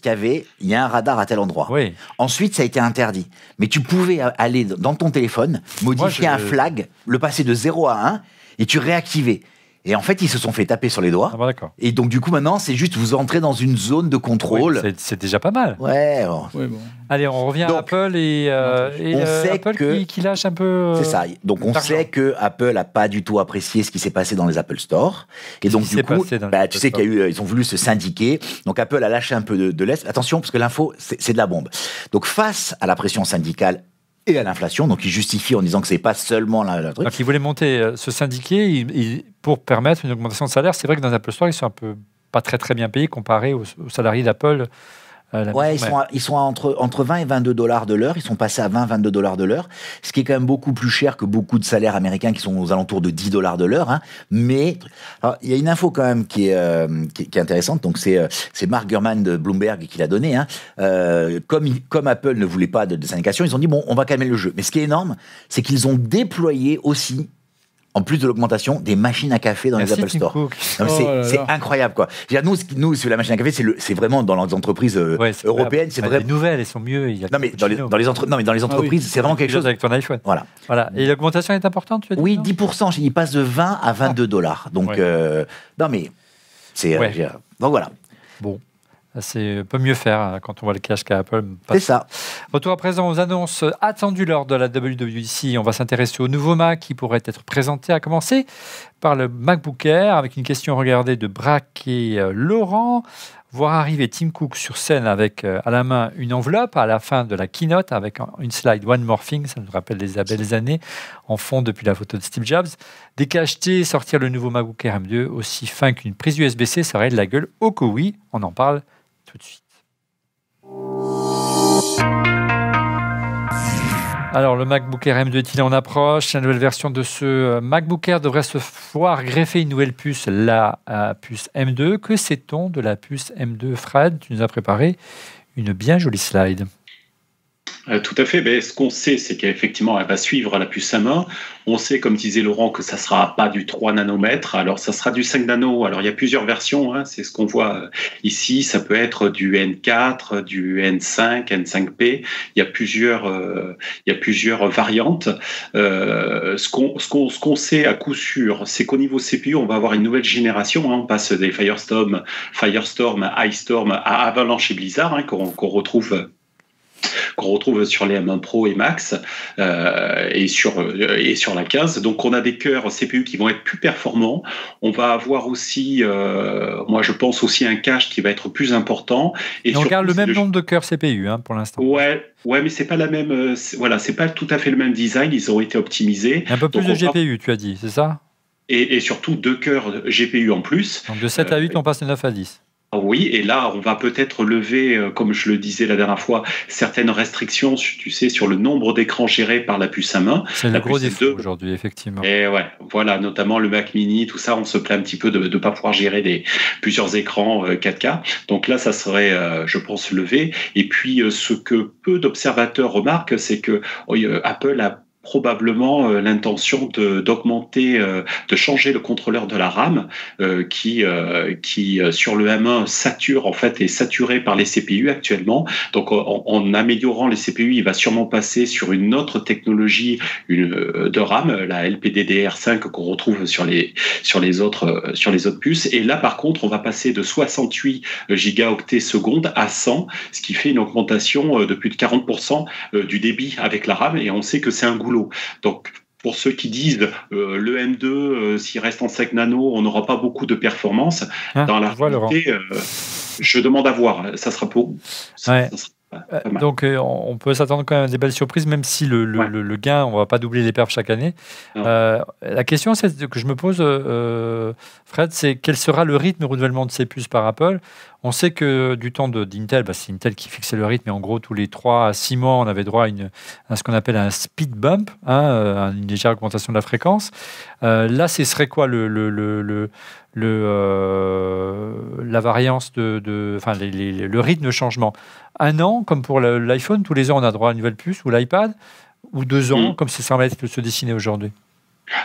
il y a un radar à tel endroit. Oui, Ensuite, ça a été interdit. Mais tu pouvais aller dans ton téléphone, modifier je- un flag, le passer de 0 à 1, et tu réactivais. Et en fait, ils se sont fait taper sur les doigts. ah bon, d'accord. Et donc, du coup, maintenant, c'est juste vous entrez dans une zone de Oui, contrôle. c'est- C'est déjà pas mal. ouais, oh, Ouais, bon. Allez, on revient à Apple et, euh, et, on euh, sait Apple que- qui, qui lâche un peu. euh, c'est ça. Donc, on d'argent. sait que Apple a pas du tout apprécié ce qui s'est passé dans les Apple Store. Et donc, du s'est coup, passé dans les bah, Apple tu sais qu'il y a eu, euh, ils ont voulu se syndiquer. Donc, Apple a lâché un peu de, de l'est. Attention, parce que l'info, c'est c'est de la bombe. Donc, face à la pression syndicale et à l'inflation, donc ils justifient en disant que c'est pas seulement la, la. Donc, ils voulaient monter, euh, il- il- pour permettre une augmentation de salaire. C'est vrai que dans Apple Store, ils sont un peu pas très très bien payés comparés aux, aux salariés d'Apple la Ouais, ils sont, à- ils sont à entre, entre 20 et 22 dollars de l'heure. Ils sont passés à 20, 22 dollars de l'heure. Ce qui est quand même beaucoup plus cher que beaucoup de salaires américains qui sont aux alentours de 10 dollars de l'heure. hein. Mais il y a une info quand même qui est, euh, qui, est- qui est intéressante. Donc, c'est, euh, c'est Mark Gurman de Bloomberg qui l'a donné. hein. Euh, comme, comme Apple ne voulait pas de, de syndication, ils ont dit bon, on va calmer le jeu. Mais ce qui est énorme, c'est qu'ils ont déployé aussi, en plus de l'augmentation, des machines à café dans Merci, les Apple Store. Oh c'est, incroyable, quoi. Nous, nous, sur la machine à café, c'est, vraiment dans les entreprises euh, Ouais, européennes, c'est vrai. Les nouvelles, elles sont mieux. Il y a Non, mais dans les, dans les, entre- non, mais dans les entreprises, c'est vraiment quelque chose. avec ton iPhone. Voilà. Voilà. Et l'augmentation est importante, tu as dit Oui, non 10%, il passe de 20 à 22 dollars. Donc, Ouais. euh, non, mais c'est. euh, Ouais. donc voilà, Bon. C'est peut mieux faire hein, quand on voit le cash qu'a Apple. c'est ça. Retour à présent aux annonces attendues lors de la WWDC. On va s'intéresser au nouveau Mac qui pourrait être présenté, à commencer par le MacBook Air, avec une question regardée de Braque et euh, Laurent. Voir arriver Tim Cook sur scène avec euh, à la main une enveloppe à la fin de la keynote avec un- une slide One More Thing, ça nous rappelle les belles années, en fond depuis la photo de Steve Jobs. Décacheter, sortir le nouveau MacBook Air M2 aussi fin qu'une prise USB-C, ça aurait de la gueule. Oh que oui, on en parle Alors, le MacBook Air M2 est-il en approche? La nouvelle version de ce euh, MacBook Air devrait se voir greffer une nouvelle puce, la euh, puce M2. Que sait-on de la puce M2 Fred Tu nous as préparé une bien jolie slide. Euh, tout à fait. Ben, ce qu'on sait, c'est qu'effectivement, elle va suivre la puce M1. On sait, comme disait Laurent, que ça sera pas du 3 nanomètres. Alors, ça sera du 5 nano. Alors, il y a plusieurs versions. hein. C'est ce qu'on voit euh, ici. Ça peut être du N4, du N5, N5P. Il y a plusieurs, euh, il y a plusieurs variantes. Euh, ce qu'on, ce qu'on sait à coup sûr, c'est qu'au niveau CPU, on va avoir une nouvelle génération. hein. On passe des Firestorm, Firestorm, Ice Storm à Avalanche et Blizzard, hein, qu'on retrouve qu'on retrouve sur les M1 Pro et Max euh, et, sur, euh, et sur la 15. Donc on a des cœurs CPU qui vont être plus performants. On va avoir aussi, euh, moi je pense aussi un cache qui va être plus important. Et on garde le même nombre de cœurs CPU hein, pour l'instant. Ouais, ouais, mais c'est pas la même. voilà, c'est pas tout à fait le même design. Ils ont été optimisés Un peu plus Donc, de va- GPU, tu as dit, c'est ça? Et, et surtout deux cœurs GPU en plus. Donc de 7 à 8, on passe de 9 à 10. Oui, et là, on va peut-être lever, euh, comme je le disais la dernière fois, certaines restrictions, tu sais, sur le nombre d'écrans gérés par la puce à main. C'est le gros défaut M2. aujourd'hui, effectivement. Et ouais, voilà, notamment le Mac Mini, tout ça, on se plaint un petit peu de ne pas pouvoir gérer des plusieurs écrans euh, 4K. Donc là, ça serait, euh, je pense, levé. Et puis, euh, ce que peu d'observateurs remarquent, c'est que euh, Apple a probablement euh, l'intention de d'augmenter, euh, de changer le contrôleur de la RAM euh, qui euh, qui euh, sur le M1 sature en fait est saturé par les CPU actuellement. Donc en, en améliorant les CPU, il va sûrement passer sur une autre technologie une, euh, de RAM, la LPDDR5 qu'on retrouve sur les sur les autres sur les autres puces. Et là par contre, on va passer de 68 gigaoctets secondes à 100, ce qui fait une augmentation de plus de 40% euh, du débit avec la RAM. Et on sait que c'est un Donc pour ceux qui disent euh, le M2, euh, s'il reste en 5 nano, on n'aura pas beaucoup de performance. Hein, Dans la réalité, euh, je demande à voir. Ça sera pour. ça- Ouais. ça sera Euh. Donc euh, on peut s'attendre quand même à des belles surprises, même si le, le- Ouais. le- le gain, on va pas doubler les perfs chaque année. Euh, la question que je me pose, euh, Fred, c'est quel sera le rythme de renouvellement de ces puces par Apple? On sait que du temps d'Intel, bah, c'est Intel qui fixait le rythme, et en gros tous les 3 à 6 mois, on avait droit à, une- à ce qu'on appelle un speed bump, hein, une légère augmentation de la fréquence. Là, ce serait quoi le, le, euh, la variance de, de enfin les- les- le rythme de changement un an, comme pour l'iPhone, tous les ans on a droit à une nouvelle puce, ou l'iPad, ou deux ans, Mm. comme ça semble être se dessiner aujourd'hui?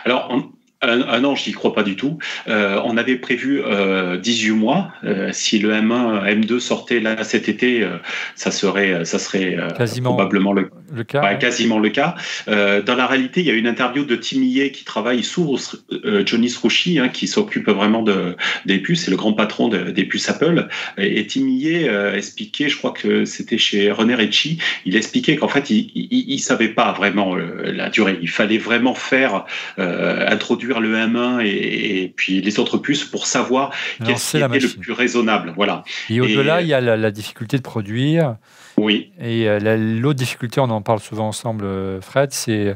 Alors, on- un, un an, j'y crois pas du tout. Euh, on avait prévu euh, 18 mois. Euh, si le M1, M2 sortait là cet été, euh, ça serait, ça serait euh, Quasiment. probablement le, Le cas ouais. quasiment le cas. Euh, dans la réalité, il y a une interview de Tim Millet qui travaille sous euh, Johnny Srouchi, hein, qui s'occupe vraiment de, des puces, c'est le grand patron de- des puces Apple. Et, et Tim Millet euh, expliquait, je crois que c'était chez René Ritchie, il expliquait qu'en fait, il, il savait pas vraiment euh, la durée. Il fallait vraiment faire euh, le M1 et, et puis les autres puces pour savoir qu'est-ce qui était le plus raisonnable. Voilà. Et au-delà, et- il y a la, la difficulté de produire. Oui. Et euh, la- l'autre difficulté, on en parle souvent ensemble, euh, Fred, c'est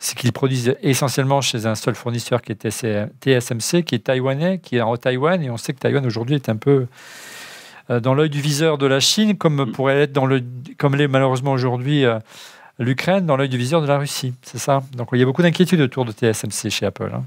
c'est qu'ils produisent essentiellement chez un seul fournisseur qui est TSMC, qui est taïwanais, qui est en Taïwan. Et on sait que Taïwan aujourd'hui est un peu euh, dans l'œil du viseur de la Chine, comme Mm. pourrait être dans le, comme l'est malheureusement aujourd'hui euh, l'Ukraine dans l'œil du viseur de la Russie. C'est ça? Donc il y a beaucoup d'inquiétudes autour de TSMC chez Apple. hein.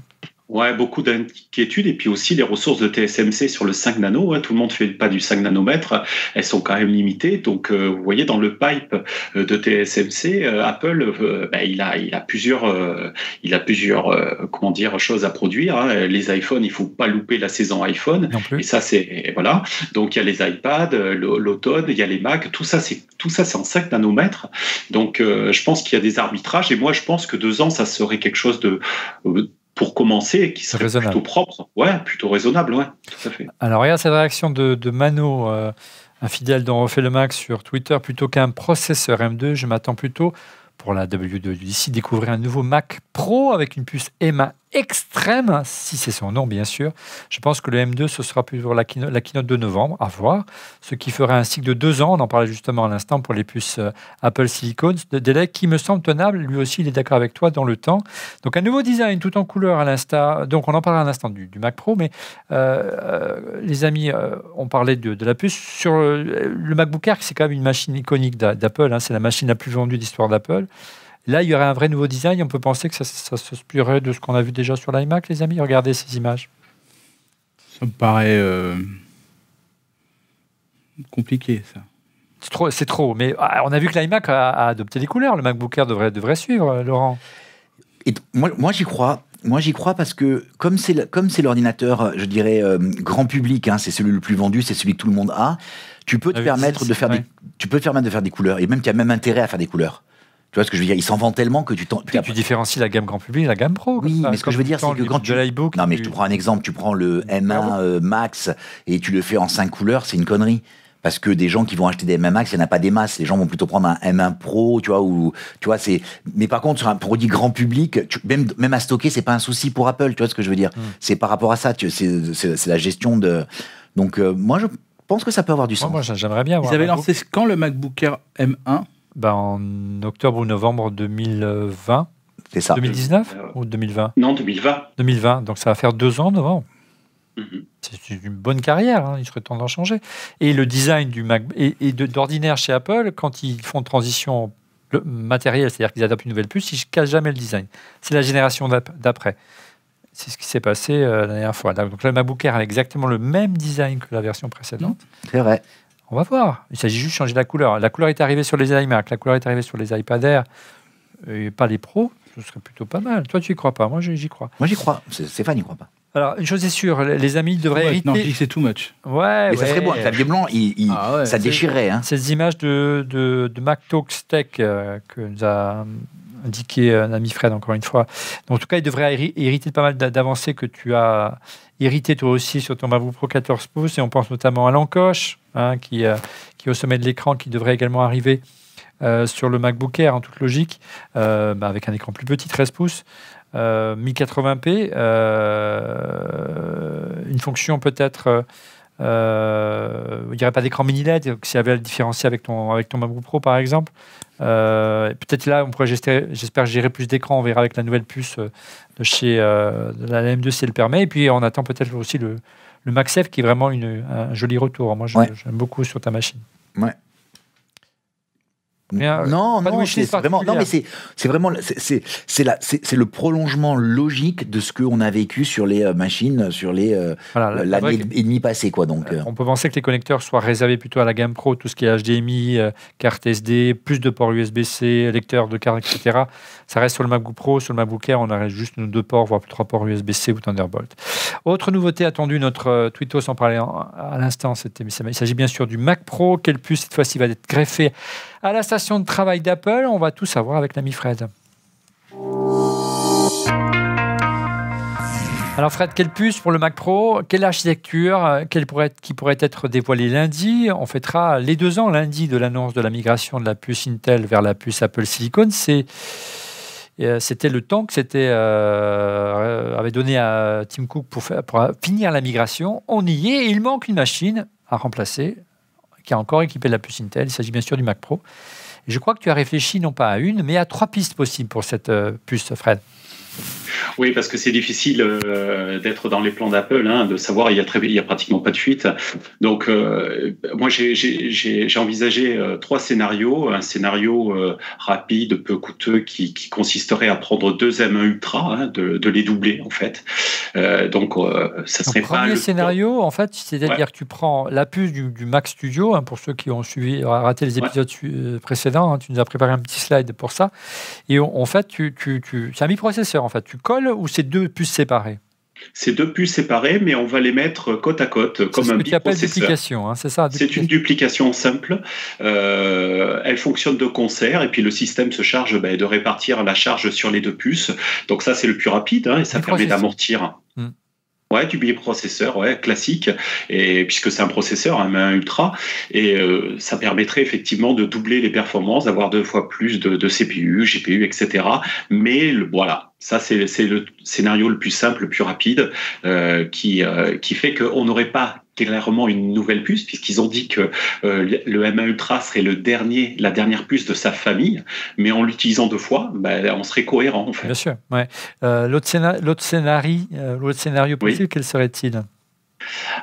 Ouais, beaucoup d'inquiétudes et puis aussi les ressources de TSMC sur le 5 nano. hein, tout le monde fait pas du 5 nanomètres, elles sont quand même limitées. Donc, euh, vous voyez dans le pipe euh, de TSMC, euh, Apple, euh, ben, il a, il a plusieurs, euh, il a plusieurs, euh, comment dire, choses à produire. hein. Les iPhones, il faut pas louper la saison iPhone. Non Et ça, c'est voilà. Donc il y a les iPads, l'automne, il y a les Mac. Tout ça, c'est tout ça, c'est en 5 nanomètres. Donc euh, je pense qu'il y a des arbitrages. Et moi, je pense que deux ans, ça serait quelque chose de euh, pour commencer, qui serait plutôt propre. Ouais, plutôt raisonnable. Ouais, tout à fait. Alors regarde cette réaction de, de Mano, euh, un fidèle dont refait le max sur Twitter, plutôt qu'un processeur M2, je m'attends plutôt pour la W2 découvrir un nouveau Mac Pro avec une puce M1 extrême, si c'est son nom bien sûr. Je pense que le M2 ce sera la, keynote- la keynote de novembre, à voir, ce qui ferait un cycle de deux ans, on en parlait justement à l'instant pour les puces euh, Apple Silicon, de délai qui me semble tenable, lui aussi il est d'accord avec toi dans le temps. Donc un nouveau design tout en couleur à l'instar, donc on en parlera à l'instant du, Mac Pro, mais euh, euh, les amis, euh, on parlait de, la puce. Sur le MacBook Air, c'est quand même une machine iconique d'a- d'Apple, hein, c'est la machine la plus vendue de l'histoire d'Apple. Là, il y aurait un vrai nouveau design. On peut penser que ça, ça se inspirerait de ce qu'on a vu déjà sur l'iMac, les amis. Regardez ces images. Ça me paraît euh, compliqué, ça. C'est trop, c'est trop. Mais ah, on a vu que l'iMac a, a adopté les couleurs. Le MacBook Air devrait, devrait suivre, euh, Laurent. Et moi, moi j'y crois. Moi, j'y crois parce que comme c'est comme c'est l'ordinateur, je dirais euh, grand public, hein, c'est celui le plus vendu, c'est celui que tout le monde a. Tu peux te Ah oui, permettre de faire ouais. des, tu peux te permettre de faire des couleurs et même tu as même intérêt à faire des couleurs. Tu vois ce que je veux dire? Il s'en vend tellement que tu t'en. Tu différencies la gamme grand public et la gamme pro. Oui, ça. mais ce que je veux dire, c'est que quand tu- de l'iBook. Non, mais je te prends un exemple. Tu prends le M1 euh, Max et tu le fais en 5 couleurs, c'est une connerie. Parce que des gens qui vont acheter des M1 Max, il n'y en a pas des masses. Les gens vont plutôt prendre un M1 Pro, tu vois, ou, tu vois, c'est, mais par contre, sur un produit grand public, tu- même, même à stocker, c'est pas un souci pour Apple, tu vois ce que je veux dire? Hmm. C'est par rapport à ça, tu- c'est, la gestion de, donc, euh, moi, je pense que ça peut avoir du sens. moi, j'aimerais bien. Ils avoir avaient un MacBook. lancé quand le MacBook Air M1 Ben, en octobre ou novembre 2020, c'est ça. 2019 Euh, ou 2020 Non, 2020. 2020. Donc ça va faire deux ans novembre. Mhm. C'est une bonne carrière, hein, il serait temps d'en changer. Et le design du Mac, et, d'ordinaire chez Apple, quand ils font transition le- matérielle, c'est-à-dire qu'ils adaptent une nouvelle puce, ils ne cassent jamais le design. C'est la génération d'ap- d'après. C'est ce qui s'est passé euh, la dernière fois. Donc le MacBook Air a exactement le même design que la version précédente. C'est vrai. On va voir. Il s'agit juste de changer la couleur. La couleur est arrivée sur les iMac, la couleur est arrivée sur les iPad Air, et pas les pros. Ce serait plutôt pas mal. Toi, tu y crois pas Moi, j'y crois. Moi, j'y crois. C'est- Stéphane n'y croit pas. Alors, une chose est sûre, les- amis devraient Ouais, Non, je dis hériter. que c'est too much. Ouais, Mais ça ouais. serait bon. Un clavier blanc, il, il- Ah ouais, ça déchirerait, hein. Ces images de, de, de Mac Talks Tech euh, que nous a indiqué un ami Fred, encore une fois. Donc, en tout cas, il devrait héri- hériter de pas mal d'a- d'avancées que tu as hérité toi aussi sur ton MacBook Pro 14 pouces. Et on pense notamment à l'encoche, hein, qui, euh, qui est au sommet de l'écran, qui devrait également arriver euh, sur le MacBook Air, en toute logique, euh, bah, avec un écran plus petit, 13 pouces. Euh, 1080p, euh, une fonction peut-être euh, il n'y pas d'écran mini LED, s'il y avait à le différencier avec ton, avec ton MacBook Pro par exemple. Euh, Peut-être là, on pourrait j'espère gérer plus d'écran, on verra avec la nouvelle puce euh, de chez euh, de la M2 si elle le permet. Et puis on attend peut-être aussi le, le MagSafe qui est vraiment une, un joli retour. Moi Ouais. j'aime beaucoup sur ta machine. Ouais. Rien, non, non, c'est vraiment, non, mais c'est, c'est vraiment, c'est, c'est, la- c'est- c'est le prolongement logique de ce qu'on a vécu sur les euh, machines, sur les euh, Voilà, la- la l'année vraie- et demie passée, quoi. Donc, euh, On peut penser que les connecteurs soient réservés plutôt à la gamme Pro, tout ce qui est HDMI, euh, carte SD, plus de ports USB-C, lecteur de carte, etc. Ça reste sur le MacBook Pro, sur le MacBook Air, on aurait juste nos deux ports, voire trois ports USB-C ou Thunderbolt. Autre nouveauté attendue, notre euh, Twittos en parlait à l'instant, c'était- il s'agit bien sûr du Mac Pro. Quelle puce cette fois-ci va être greffée à la station de travail d'Apple On va tout savoir avec l'ami Fred. Alors Fred, quelle puce pour le Mac Pro? Quelle architecture euh, quelle pourrait être- Qui pourrait être dévoilée lundi? On fêtera les deux ans lundi de l'annonce de la migration de la puce Intel vers la puce Apple Silicon. C'est euh, c'était le temps que c'était euh, avait donné à Tim Cook pour, pour finir la migration. On y est. et il manque une machine à remplacer qui est encore équipée de la puce Intel. Il s'agit bien sûr du Mac Pro. Et je crois que tu as réfléchi non pas à une, mais à trois pistes possibles pour cette euh, puce, Fred. Oui, parce que c'est difficile euh, d'être dans les plans d'Apple, hein, de savoir, il y, a très, il y a pratiquement pas de fuite. Donc, euh, moi, j'ai envisagé euh, trois scénarios. Un scénario rapide, peu coûteux, qui, qui, consisterait à prendre deux M1 Ultra, hein, de, de, les doubler, en fait. donc, ça serait Le premier scénario, en fait, c'est-à-dire que tu prends la puce du, du Mac Studio, hein, pour ceux qui ont suivi, raté les épisodes précédents, tu nous as préparé un petit slide pour ça. Et en fait, tu, tu, tu c'est un microprocesseur, en fait. Tu ou c'est deux puces séparées c'est deux puces séparées, mais on va les mettre côte à côte comme un ce que tu appelles duplication, hein, c'est ça C'est une duplication simple. Euh, elle fonctionne de concert et puis le système se charge bah, de répartir la charge sur les deux puces. Donc ça, c'est le plus rapide hein, et ça permet d'amortir. Hmm. Du biprocesseur, ouais, classique, et puisque c'est un processeur, un ultra, et euh, ça permettrait effectivement de doubler les performances, d'avoir deux fois plus de, de CPU, GPU, etc. Mais le, voilà, ça c'est le scénario le plus simple, le plus rapide, euh, qui euh, qui fait qu'on n'aurait pas clairement une nouvelle puce, puisqu'ils ont dit que euh, le M1 Ultra serait le dernier, la dernière puce de sa famille, mais en l'utilisant deux fois, bah, on serait cohérent en fait. Bien sûr. Ouais. Euh, l'autre, scénario, euh, l'autre scénario possible, quel serait-il?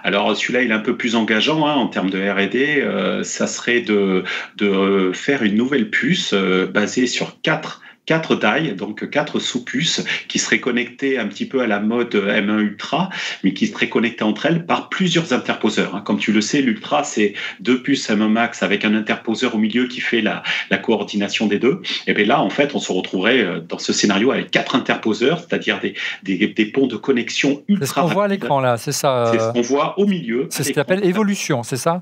Alors celui-là, il est un peu plus engageant hein, en termes de R&D. ça serait de, de faire une nouvelle puce basée sur quatre quatre tailles, donc quatre sous-puces qui seraient connectées un petit peu à la mode M1 Ultra, mais qui seraient connectées entre elles par plusieurs interposeurs. Hein. Comme tu le sais, l'Ultra, c'est deux puces M1 Max avec un interposeur au milieu qui fait la, la coordination des deux. Et bien là, en fait, on se retrouverait euh, dans ce scénario avec quatre interposeurs, c'est-à-dire des, des, des, ponts de connexion ultra. C'est ce qu'on voit à l'écran là, c'est ça. C'est ce qu'on voit au milieu. C'est ce qu'on appelle évolution, c'est ça?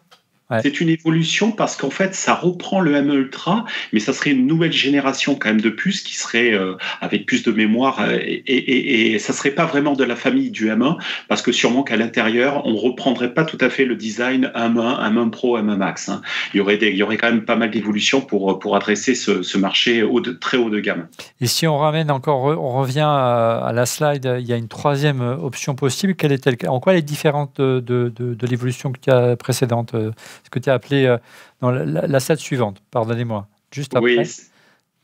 C'est une évolution parce qu'en fait, ça reprend le M1 Ultra, mais ça serait une nouvelle génération quand même de puces qui serait euh, avec plus de mémoire euh, et, et, et, ça serait pas vraiment de la famille du M1 parce que sûrement qu'à l'intérieur, on reprendrait pas tout à fait le design M1, M1 Pro, M1 Max. Hein. Il y aurait des, il y aurait quand même pas mal d'évolutions pour pour adresser ce, ce marché haut de, très haut de gamme. Et si on ramène encore, on revient à, la slide, il y a une troisième option possible. Quelle est-elle? En quoi elle est différente de, de, de l'évolution précédente ce que tu as appelé euh, dans la, la, suivante, pardonnez-moi. Juste après. Oui.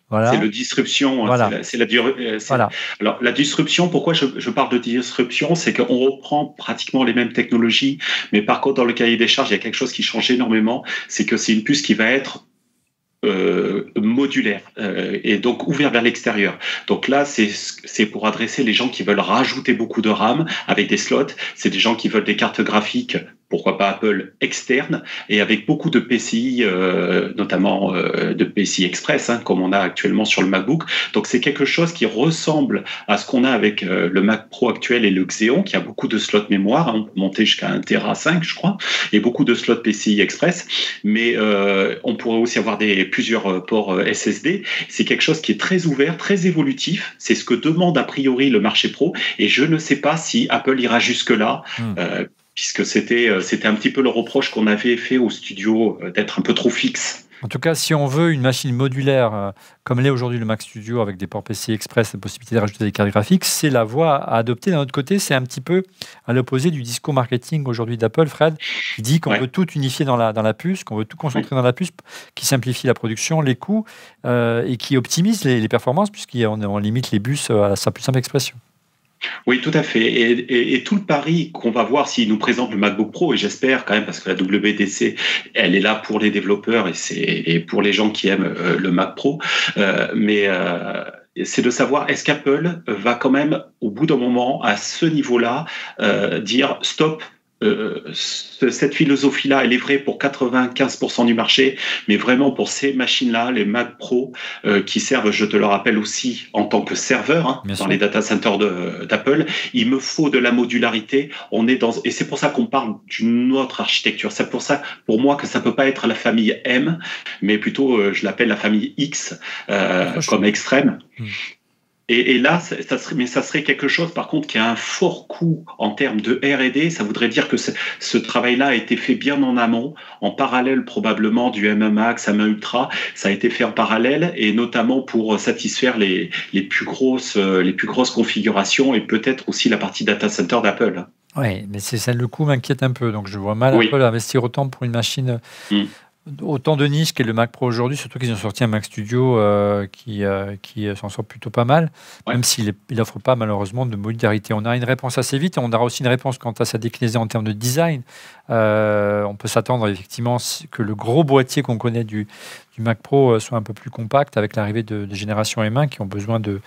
Voilà. C'est le disruption. Hein, voilà. C'est la, la, euh, voilà. Alors la disruption, pourquoi je, je parle de disruption, c'est qu'on reprend pratiquement les mêmes technologies, mais par contre dans le cahier des charges, il y a quelque chose qui change énormément, c'est que c'est une puce qui va être euh, modulaire euh, et donc ouvert vers l'extérieur. Donc là, c'est pour adresser les gens qui veulent rajouter beaucoup de RAM avec des slots. C'est des gens qui veulent des cartes graphiques pourquoi pas Apple externe, et avec beaucoup de PCI, euh, notamment euh, de PCI Express, hein, comme on a actuellement sur le MacBook. Donc c'est quelque chose qui ressemble à ce qu'on a avec euh, le Mac Pro actuel et le Xeon, qui a beaucoup de slots mémoire, hein, on peut monter jusqu'à 1 Tera 5, je crois, et beaucoup de slots PCI Express, mais on pourrait aussi avoir des, plusieurs ports SSD. C'est quelque chose qui est très ouvert, très évolutif. C'est ce que demande a priori le marché pro, et je ne sais pas si Apple ira jusque-là. Hmm puisque c'était euh, c'était un petit peu le reproche qu'on avait fait au studio euh, d'être un peu trop fixe. En tout cas, si on veut une machine modulaire euh, comme l'est aujourd'hui le Mac Studio avec des ports PCI Express, la possibilité de rajouter des cartes graphiques, c'est la voie à adopter. D'un autre côté, c'est un petit peu à l'opposé du discours marketing aujourd'hui d'Apple, Fred, qui dit qu'on veut tout unifier dans la, dans la puce, qu'on veut tout concentrer dans la puce, qui simplifie la production, les coûts et qui optimise les, les performances, puisqu'on on limite les bus à sa plus simple expression. Oui, tout à fait. Et, tout le pari qu'on va voir s'il nous présente le MacBook Pro, et j'espère quand même, parce que la WDC, elle est là pour les développeurs et, c'est pour les gens qui aiment euh, le Mac Pro, euh, mais euh, c'est de savoir est-ce qu'Apple va quand même, au bout d'un moment, à ce niveau-là, dire stop, euh, cette philosophie-là, elle est vraie pour 95% du marché, mais vraiment pour ces machines-là, les Mac Pro, euh, qui servent, je te le rappelle aussi, en tant que serveur hein, dans les data centers d'Apple, il me faut de la modularité. On est dans et c'est pour ça qu'on parle d'une autre architecture. C'est pour ça, pour moi, que ça peut pas être la famille M, mais plutôt, euh, je l'appelle la famille X, comme extrême. Hmm. Et, et, là, ça serait, mais ça serait quelque chose, par contre, qui a un fort coût en termes de R&D. Ça voudrait dire que ce, travail-là a été fait bien en amont, en parallèle probablement du MMAX, M1 Ultra. Ça a été fait en parallèle et notamment pour satisfaire les, les plus grosses, les plus grosses configurations et peut-être aussi la partie data center d'Apple. Oui, mais c'est ça le coût m'inquiète un peu. Donc je vois mal Apple investir autant pour une machine. Mm autant de niche qu'est le Mac Pro aujourd'hui, surtout qu'ils ont sorti un Mac Studio euh, qui, euh, qui s'en sort plutôt pas mal, Ouais. même s'il n'offre pas malheureusement de modularité. On a une réponse assez vite et on aura aussi une réponse quant à sa déclinaison en termes de design. Euh, on peut s'attendre effectivement que le gros boîtier qu'on connaît du, Mac Pro euh, soit un peu plus compact avec l'arrivée de, de générations M1 qui ont besoin de,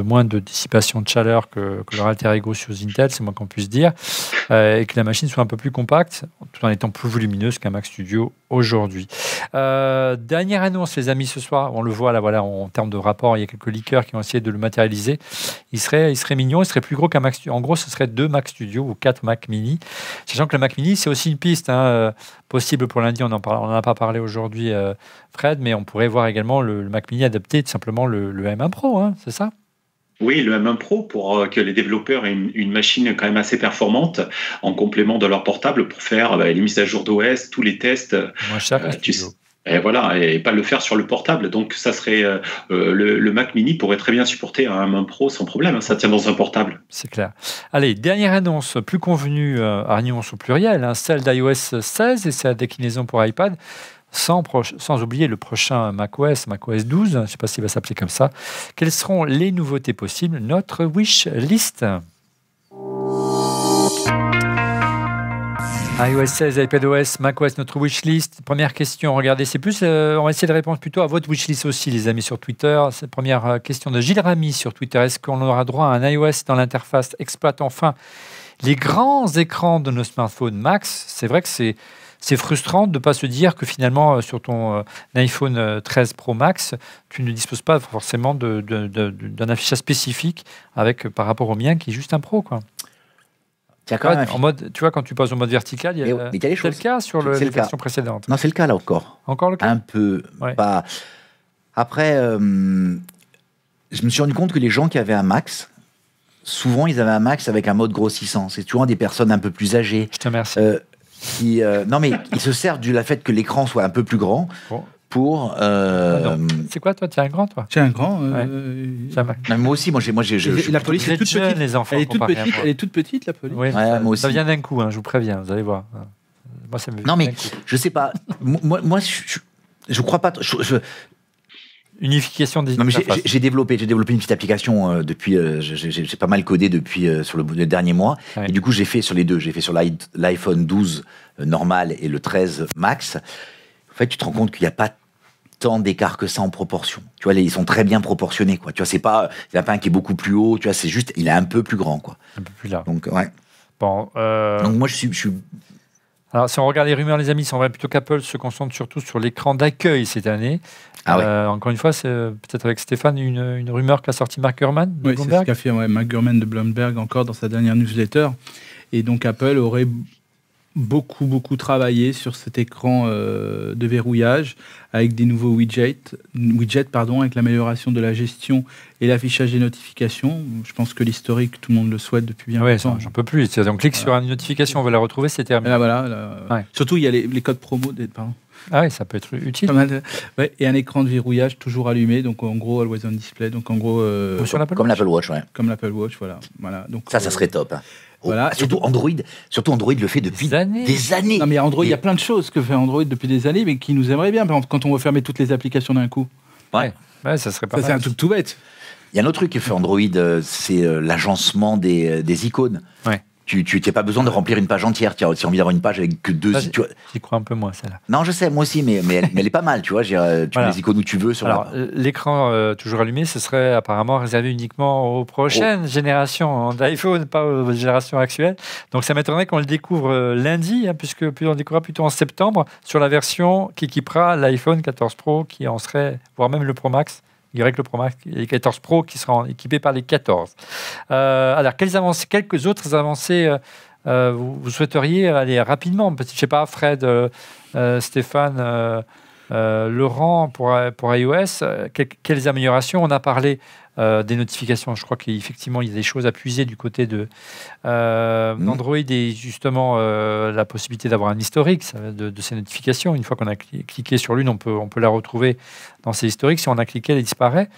moins de dissipation de chaleur que, leur alter ego sur Intel, c'est moins qu'on puisse dire, euh, et que la machine soit un peu plus compacte tout en étant plus volumineuse qu'un Mac Studio aujourd'hui. Dernière annonce, les amis, ce soir, on le voit là, voilà, en termes de rapport, il y a quelques leakers qui ont essayé de le matérialiser. Il serait, il serait mignon, il serait plus gros qu'un Mac Studio. En gros, ce serait deux Mac Studio ou quatre Mac Mini, sachant que le Mac Mini, c'est aussi une piste hein, euh, possible pour lundi. On n'en a pas parlé aujourd'hui, euh, Fred, mais on pourrait voir également le, le Mac Mini adapter tout simplement le, le M1 Pro, hein, c'est ça? Oui, le M1 Pro pour euh, que les développeurs aient une, une machine quand même assez performante en complément de leur portable pour faire bah, les mises à jour d'OS, tous les tests, Moins cher qu'un tu Studio. sais. Et voilà, et pas le faire sur le portable. Donc ça serait euh, euh, le, Mac Mini pourrait très bien supporter un M1 Pro sans problème. hein, ça tient dans un portable. C'est clair. Allez, dernière annonce plus convenue, euh, annonce au pluriel, hein, celle d'iOS 16 et sa déclinaison pour iPad, sans, sans oublier le prochain macOS, macOS 12, je ne sais pas s'il va s'appeler comme ça. Quelles seront les nouveautés possibles? Notre wish list. iOS 16, iPadOS, macOS, notre wishlist. Première question, regardez, c'est plus, euh, on va essayer de répondre plutôt à votre wishlist aussi, les amis, sur Twitter. C'est la première euh, question de Gilles Ramy sur Twitter. Est-ce qu'on aura droit à un iOS dans l'interface exploite enfin les grands écrans de nos smartphones Max? C'est vrai que c'est c'est frustrant de ne pas se dire que finalement, euh, sur ton iPhone euh, 13 Pro Max, tu ne disposes pas forcément d'un affichage spécifique avec, par rapport au mien qui est juste un Pro. Quoi. Quand même en mode, tu vois, quand tu passes au mode vertical, il y a, Mais- mais il y a des c'est le choses. cas sur le, les versions précédentes. Non, c'est le cas là encore. Encore le cas Un peu. Ouais. Pas. Après, euh, je me suis rendu compte que les gens qui avaient un Max, souvent ils avaient un Max avec un mode grossissant. C'est souvent des personnes un peu plus âgées. Je te remercie. euh, qui, euh, non, mais ils se servent du la fait que l'écran soit un peu plus grand Bon. Pour. euh, Ah c'est quoi, toi Tu es un grand, toi J'ai un grand. euh, non, moi aussi, moi j'ai, moi j'ai, je- je- la police est toute petite. les enfants. Elle est toute petite. Elle est toute petite la police. Oui, Ouais, ça, moi ça aussi. vient d'un coup, hein, je vous préviens, vous allez voir. Moi, ça me Non, mais d'un coup. je sais pas. moi, moi je, je, crois pas. je- je- Unification des Non, mais j'ai- interfaces. j'ai j'ai développé, j'ai développé une petite application euh, depuis. euh, j'ai- j'ai j'ai pas mal codé depuis euh, sur le, le dernier mois. Ouais. Et du coup, j'ai fait sur les deux. J'ai fait sur l'i- l'iPhone 12 euh, normal et le 13 Max. En fait, tu te rends compte qu'il n'y a pas tant d'écart que ça en proportion. Tu vois, les- ils sont très bien proportionnés, quoi. Tu vois, c'est pas, il n'y en a pas un qui est beaucoup plus haut. Tu vois, c'est juste, il est un peu plus grand, quoi. Un peu plus large. Donc, ouais. Bon, euh, Donc moi, je suis, je suis alors si on regarde les rumeurs, les amis, on va plutôt qu'Apple se concentre surtout sur l'écran d'accueil cette année. Ah ouais. Euh, encore une fois, c'est euh, peut-être avec Stéphane une, une rumeur qu'a sorti Mark Gurman de Oui, c'est ce Bloomberg. qu'a fait ouais, Mark Gurman de Bloomberg encore dans sa dernière newsletter. Et donc Apple aurait beaucoup, beaucoup travaillé sur cet écran euh, de verrouillage avec des nouveaux widgets, widgets pardon, avec l'amélioration de la gestion et l'affichage des notifications. Je pense que l'historique, tout le monde le souhaite depuis bien Ouais, longtemps. j'en peux plus. On clique sur une notification, on veut la retrouver, c'est terminé. là, voilà, là, Ouais. Surtout, il y a les, les codes promo. Des, pardon. Ah oui, ça peut être utile. Pas mal de- ouais, et un écran de verrouillage toujours allumé, donc en gros, always on display, donc en gros, euh, Comme l'Apple comme Watch. l'Apple Watch, ouais. comme l'Apple Watch, voilà. voilà. Donc, Ça, ça euh, serait top. hein. Oh, Voilà. Surtout Android, surtout Android le fait depuis Des années. des années. Non, mais Android, il y a plein de choses que fait Android depuis des années, mais qui nous aimerait bien. Par exemple, quand on veut fermer toutes les applications d'un coup. Ouais. Ouais, ça serait pas Ça, c'est un truc tout bête. Il y a un autre truc que fait Android, euh, c'est euh, l'agencement des, euh, des icônes. Ouais. Tu tu n'as pas besoin de remplir une page entière. Tu as aussi envie d'avoir une page avec que deux. Ça, tu. J'y crois un peu moins, celle-là. Non, je sais, moi aussi, mais, mais, elle, [LAUGHS] mais elle est pas mal, tu vois. euh, tu Voilà. mets les icônes où tu veux sur Alors, la. euh, l'écran euh, toujours allumé, ce serait apparemment réservé uniquement aux prochaines générations d'iPhone, pas aux générations actuelles. Donc, ça m'étonnerait qu'on le découvre lundi, hein, puisque puis on le découvrira plutôt en septembre sur la version qui équipera l'iPhone 14 Pro, qui en serait, voire même le Pro Max. Il que le Pro Max et les 14 Pro qui seront équipés par les 14. Euh, alors, quelles avancées, quelques autres avancées euh, euh, vous, souhaiteriez aller rapidement? Je sais pas, Fred, Stéphane. Euh, euh, Laurent, pour, pour iOS, euh, que- quelles améliorations? On a parlé euh, des notifications. Je crois qu'effectivement, il y a des choses à puiser du côté de euh, Mhm. d'Android et justement la possibilité d'avoir un historique ça, de, de ces notifications. Une fois qu'on a cli- cliqué sur l'une, on peut, on peut la retrouver dans ces historiques. Si on a cliqué, elle disparaît.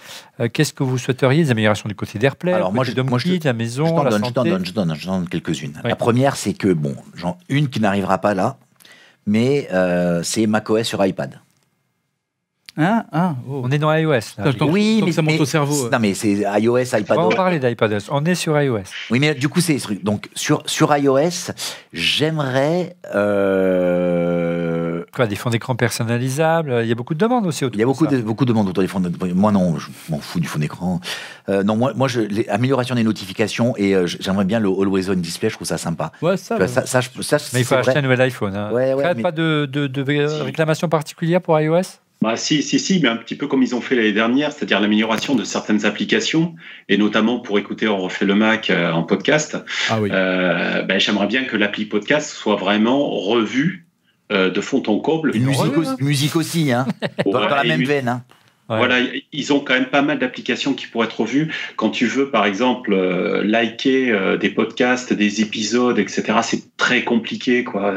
Qu'est-ce que vous souhaiteriez? Des améliorations du côté d'AirPlay, Alors, moi, je- moi, je la maison, je t'en donne, donne, donne quelques-unes. Oui. La première, c'est que, bon, genre, une qui n'arrivera pas là, mais c'est macOS sur iPad. Hein hein oh. On est dans iOS. Là. Oui, mais ça monte mais- au cerveau. Non, mais c'est iOS, On va parler d'iPadOS. On est sur iOS. Oui, mais du coup, c'est. Donc, sur, sur iOS, j'aimerais. euh, Quoi, des fonds d'écran personnalisables. Il y a beaucoup de demandes aussi autour Il y a beaucoup de de, beaucoup de demandes autour des fonds. de- Moi, non, je m'en fous du fond d'écran. Euh, non, moi, moi je, les- amélioration des notifications et euh, j'aimerais bien le Always On Display, je trouve ça sympa. Ouais, ça. Vois, ça, ça, je- ça, Mais il faut acheter vrai. un nouvel iPhone. Hein. Ouais, ouais, mais- pas de, de, de réclamation particulière pour iOS? Bah, si, si, si, mais un petit peu comme ils ont fait l'année dernière, c'est-à-dire l'amélioration de certaines applications, et notamment pour écouter On refait le Mac euh, en podcast. Ah oui. Euh, ben, J'aimerais bien que l'appli podcast soit vraiment revue euh, de fond en comble. Une musique, Ouais, aussi, musique aussi, hein, [LAUGHS] dans, dans la même veine. Hein. Ouais. Voilà, ils ont quand même pas mal d'applications qui pourraient être revues. Quand tu veux, par exemple, euh, liker euh, des podcasts, des épisodes, etc., c'est très compliqué. Quoi.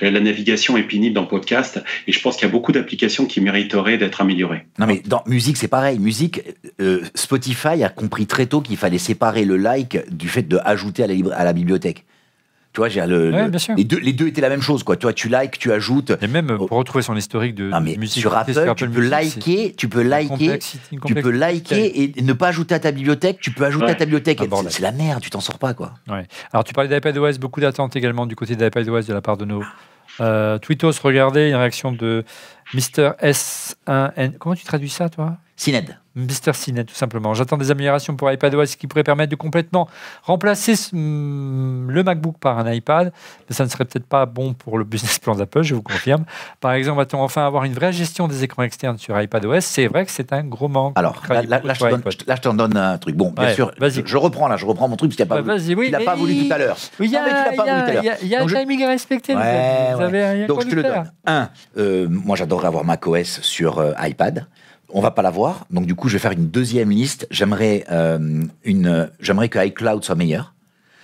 La navigation est pénible dans podcast. Et je pense qu'il y a beaucoup d'applications qui mériteraient d'être améliorées. Non, mais dans musique, c'est pareil. Musique, euh, Spotify a compris très tôt qu'il fallait séparer le like du fait de ajouter à la, libra- à la bibliothèque. Tu vois, j'ai le, Ouais, le- bien sûr. les, deux, les deux étaient la même chose. Quoi. Tu vois, tu likes, tu ajoutes. Et même Oh. pour retrouver son historique de, Non, de mais musique sur Apple, tu peux liker, tu peux liker, tu peux liker et ne pas ajouter à ta bibliothèque. Tu peux ajouter Ouais. à ta bibliothèque. C'est la merde, tu t'en sors pas, quoi. Alors, tu parlais d'iPadOS, beaucoup d'attentes également du côté d'iPadOS de la part de nos euh, tweetos. Regardez, une réaction de Mr. S1N. Comment tu traduis ça, toi? Cined. Mr. Cinet, tout simplement. J'attends des améliorations pour iPadOS qui pourraient permettre de complètement remplacer ce- hum, le MacBook par un iPad, mais ça ne serait peut-être pas bon pour le business plan d'Apple, je vous confirme. Par exemple, va-t-on enfin avoir une vraie gestion des écrans externes sur iPadOS C'est vrai que c'est un gros manque. Alors, là, là, là, je donne, je te- là, je t'en donne un truc. Bon, bien Ouais, sûr, vas-y. je, je reprends là, je reprends mon truc parce qu'il n'a pas, Bah, voulu- oui. il a pas voulu tout à l'heure. Il y a, tout à l'heure. il y un timing à respecter. Donc je te le donne. Un, euh, moi j'adorerais avoir macOS sur euh, iPad. On va pas l'avoir, donc du coup je vais faire une deuxième liste. J'aimerais euh, une, j'aimerais que iCloud soit meilleur.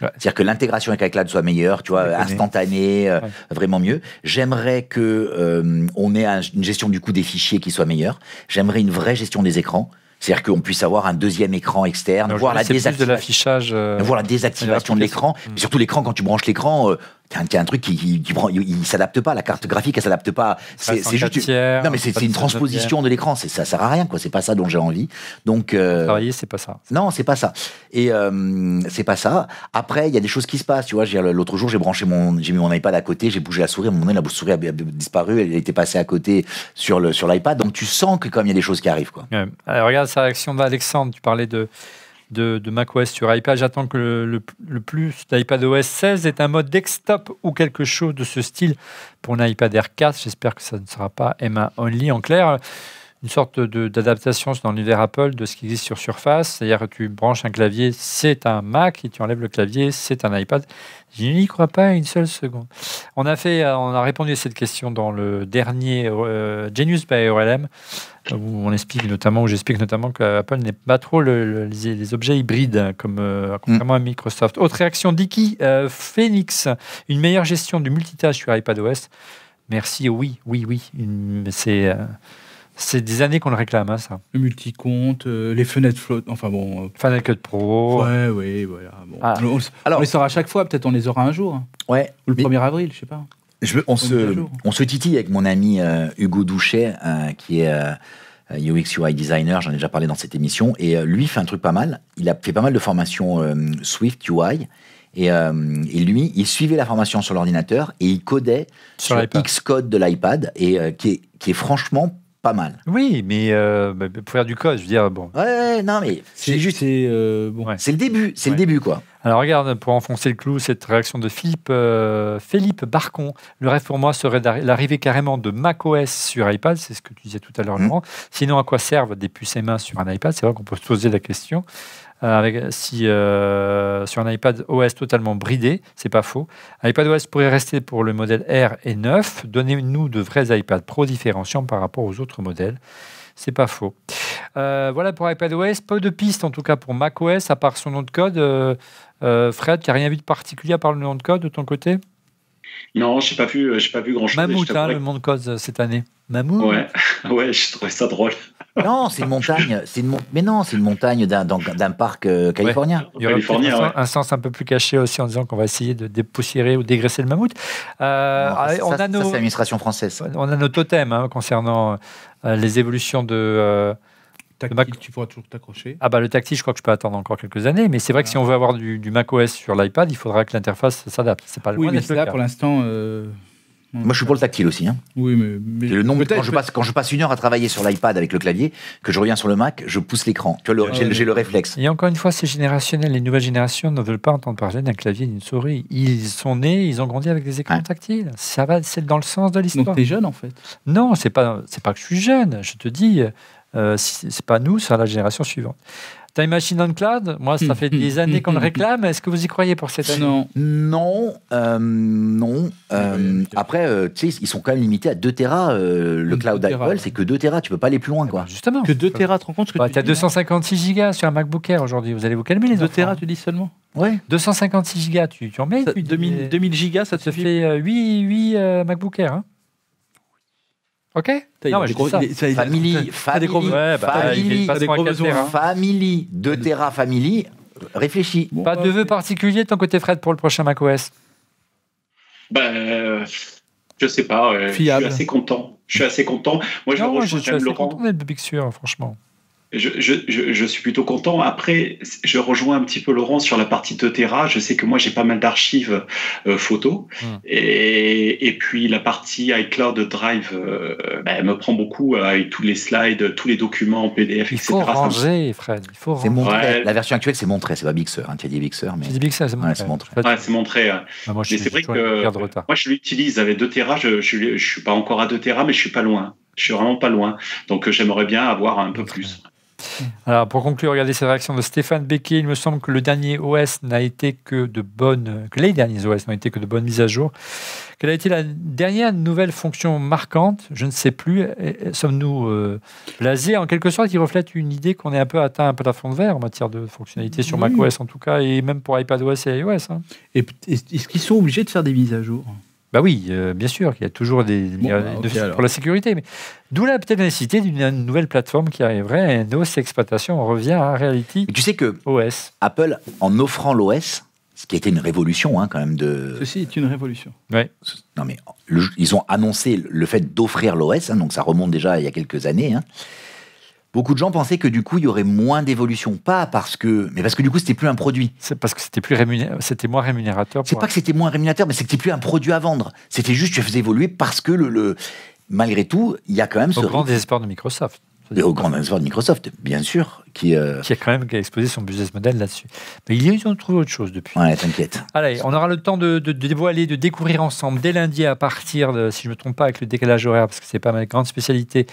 Ouais. C'est-à-dire que l'intégration avec iCloud soit meilleure, tu vois, instantanée, euh, Ouais. vraiment mieux. J'aimerais que euh, on ait un- une gestion du coup des fichiers qui soit meilleure. J'aimerais une vraie gestion des écrans, c'est-à-dire qu'on puisse avoir un deuxième écran externe, Alors, voir la de désactivation. l'affichage. euh, Voir la désactivation de l'écran. Et surtout l'écran quand tu branches l'écran, euh, t'as un, t'as un truc qui, qui, qui prend, il, il s'adapte pas, la carte graphique elle s'adapte pas. C'est juste, tiers, non mais c'est une transposition de l'écran, ça sert à rien quoi, c'est pas ça dont j'ai envie. Donc euh, Travailler, c'est pas ça. non, c'est pas ça. Et euh, c'est pas ça. Après, il y a des choses qui se passent. Tu vois, l'autre jour, j'ai branché mon, j'ai mis mon iPad à côté, j'ai bougé la souris. À un moment donné, la souris a, a disparu. Elle était passée à côté sur le sur l'iPad. Donc tu sens que comme il y a des choses qui arrivent, quoi. Ouais. Alors, regarde sa réaction d'Alexandre. Tu parlais de, de, macOS sur iPad. J'attends que le, le, le plus d'iPadOS 16 ait un mode desktop ou quelque chose de ce style pour un iPad Air 4. J'espère que ça ne sera pas M1 only. En clair, une sorte d'adaptation dans l'univers Apple de ce qui existe sur Surface. C'est-à-dire que tu branches un clavier, c'est un Mac, et tu enlèves le clavier, c'est un iPad. Je n'y crois pas une seule seconde. On a, fait, on a répondu à cette question dans le dernier euh, Genius by OLM, où on explique notamment, où j'explique notamment qu'Apple n'est pas trop le- le- les, les objets hybrides, hein, comme euh, contrairement à Microsoft. Autre réaction d'Iki, euh, Phoenix, une meilleure gestion du multitâche sur iPadOS. Merci, oui, oui, oui. C'est c'est des années qu'on le réclame, hein, ça. Le multi-compte, euh, les fenêtres flottent. Enfin bon. euh, Final Cut Pro. ouais, oui, voilà. Bon. Ah. On, on- Alors- on les sort à chaque fois, peut-être on les aura un jour. hein. Ouais. Ou le Mais- 1er avril, je sais pas. Je veux- on, se, on se titille avec mon ami euh, Hugo Douchet, euh, qui est euh, UX UI designer, j'en ai déjà parlé dans cette émission, et euh, lui fait un truc pas mal. Il a fait pas mal de formations euh, Swift UI, et, euh, et lui, il suivait la formation sur l'ordinateur et il codait Sur sur. Xcode de l'iPad, et euh, qui, est, qui est franchement pas mal. Oui, mais euh, bah, pour faire du code, je veux dire, bon. Ouais, ouais, non mais c'est juste, C'est euh, bon. Ouais. le début, c'est Ouais. le début quoi. Alors regarde, pour enfoncer le clou, cette réaction de Philippe, euh, Philippe Barcon. Le rêve pour moi serait l'arrivée carrément de macOS sur iPad, c'est ce que tu disais tout à l'heure, Mhm. Laurent. Sinon, à quoi servent des puces M1 sur un iPad? C'est vrai qu'on peut se poser la question. Euh, avec, si euh, sur un iPad OS totalement bridé, c'est pas faux. iPadOS pourrait rester pour le modèle R et 9. Donnez-nous de vrais iPad Pro différenciants par rapport aux autres modèles. C'est pas faux. Euh, voilà pour iPadOS. Peu de pistes en tout cas pour macOS, à part son nom de code. Euh, Fred, tu n'as rien vu de particulier à part le nom de code de ton côté? Non, j'ai pas vu, j'ai pas vu grand chose. Mammouth, hein, le nom de code euh, cette année. Mammouth? Ouais, [LAUGHS] ouais, je trouvais ça drôle. Non, c'est une montagne. C'est une mon- Mais non, c'est une montagne d'un d'un- d'un parc euh, californien. Il y aurait un, ouais. sens- un sens un peu plus caché aussi en disant qu'on va essayer de dépoussiérer ou dégraisser le mammouth. Euh, Non, ah, ça, on, ça, a ça, nos, c'est l'administration française. on a nos totems hein, concernant euh, les évolutions de. euh, Tactile, Mac- tu pourras toujours t'accrocher. ah bah le tactile, je crois que je peux attendre encore quelques années, mais c'est vrai que si on veut avoir du, du macOS sur l'iPad, il faudra que l'interface s'adapte. C'est pas Oui, loin mais le là, cas. pour l'instant. euh, Moi, je suis pour le tactile aussi. Hein. Oui, mais. mais Et le nombre, peut-être- quand, je passe, quand je passe une heure à travailler sur l'iPad avec le clavier, que je reviens sur le Mac, je pousse l'écran. Tu vois, le- Ouais, j'ai le réflexe. Et encore une fois, c'est générationnel. Les nouvelles générations ne veulent pas entendre parler d'un clavier et d'une souris. Ils sont nés, ils ont grandi avec des écrans tactiles. Ça va, c'est dans le sens de l'histoire. Donc, t'es jeune, en fait. Non, c'est pas, c'est pas que je suis jeune. Je te dis, euh, c'est pas nous, c'est la génération suivante. Time Machine on Cloud, moi, ça fait des années qu'on le réclame. Est-ce que vous y croyez pour cette année? Non. Non, euh, non. euh, Ouais, après, euh, tu sais, ils sont quand même limités à 2 Tera. euh, le Deux cloud Tera, Apple, c'est que 2 Tera. Tu peux pas aller plus loin, quoi. Justement. Que 2 Tera, tu te rends compte ce que Bah, tu tu as dis, hein 256 gigas sur un MacBook Air aujourd'hui. Vous allez vous calmer, les 2 enfants. Tera, tu dis seulement? Ouais. 256 gigas, tu, tu en mets Ça- tu- 2000, 2000 gigas, ça te suffit? fait euh, 8, 8 euh, MacBook Air. hein. Ok Non, mais je dis ça. Family, family, Ouais, bah, family, il est pas t'as des sur un gros 4 besoins. Tera. family, 2 Tera, family. Réfléchis. Bon, Pas de bah, vœux ok. particuliers de ton côté, Fred, pour le prochain macOS Ben, euh, je sais pas. euh, je suis assez content. Je suis assez content. Moi, je Non, moi, rejoins je suis assez Laurent. content d'être Big Sur, franchement. Je, je, je, je suis plutôt content. Après, je rejoins un petit peu Laurent sur la partie de Terra. Je sais que moi, j'ai pas mal d'archives euh, photos. Hmm. Et, et puis, la partie iCloud Drive euh, ben, elle me prend beaucoup euh, avec tous les slides, tous les documents en PDF, Il etc. faut ranger, Fred. Il faut ranger. montré. Ouais. La version actuelle, c'est montré. C'est pas Big Sur. Hein. Tu as dit Big Sur, mais. Dit c'est Ouais, montré. c'est montré. Fred, Ouais, c'est montré. hein. bah, moi, je Mais c'est vrai que moi, je l'utilise avec 2 Tera. Je, je, je suis pas encore à 2 Tera, mais je suis pas loin. Je suis vraiment pas loin. Donc, j'aimerais bien avoir un peu plus. Alors, pour conclure, regardez cette réaction de Stéphane Becquet. Il me semble que le dernier OS n'a été que de bonnes, que les derniers OS n'ont été que de bonnes mises à jour. Quelle a été la dernière nouvelle fonction marquante? Je ne sais plus. Sommes-nous euh, blasés? En quelque sorte, il reflète une idée qu'on est un peu atteint un plafond de verre en matière de fonctionnalité sur Oui. macOS en tout cas, et même pour iPadOS et iOS. hein. Et Est-ce qu'ils sont obligés de faire des mises à jour? Bah oui, euh, bien sûr qu'il y a toujours des Bon, bah, de- pour la sécurité, mais d'où la peut-être la nécessité d'une une nouvelle plateforme qui arriverait. Et OS exploitation, on revient à Reality Et tu sais que OS. Apple, en offrant l'OS, ce qui était une révolution hein, quand même de. Ceci est une révolution. Non mais le- ils ont annoncé le fait d'offrir l'OS, hein, donc ça remonte déjà il y a quelques années. hein. Beaucoup de gens pensaient que du coup il y aurait moins d'évolution, pas parce que, mais parce que du coup c'était plus un produit. C'est parce que c'était plus rémuné- c'était moins rémunérateur. C'est pas que c'était moins rémunérateur, mais c'était plus un produit à vendre. C'était juste tu faisais évoluer parce que le, le- malgré tout il y a quand même ce au grand désespoir de Microsoft. Et au grand désespoir de Microsoft, bien sûr, qui. euh, Qui a quand même exposé son business model là-dessus. Mais ils ont trouvé autre chose depuis. Ouais, t'inquiète. Allez, on aura le temps de, de- de dévoiler, de découvrir ensemble dès lundi à partir de, si je ne me trompe pas, avec le décalage horaire, parce que c'est pas ma grande spécialité.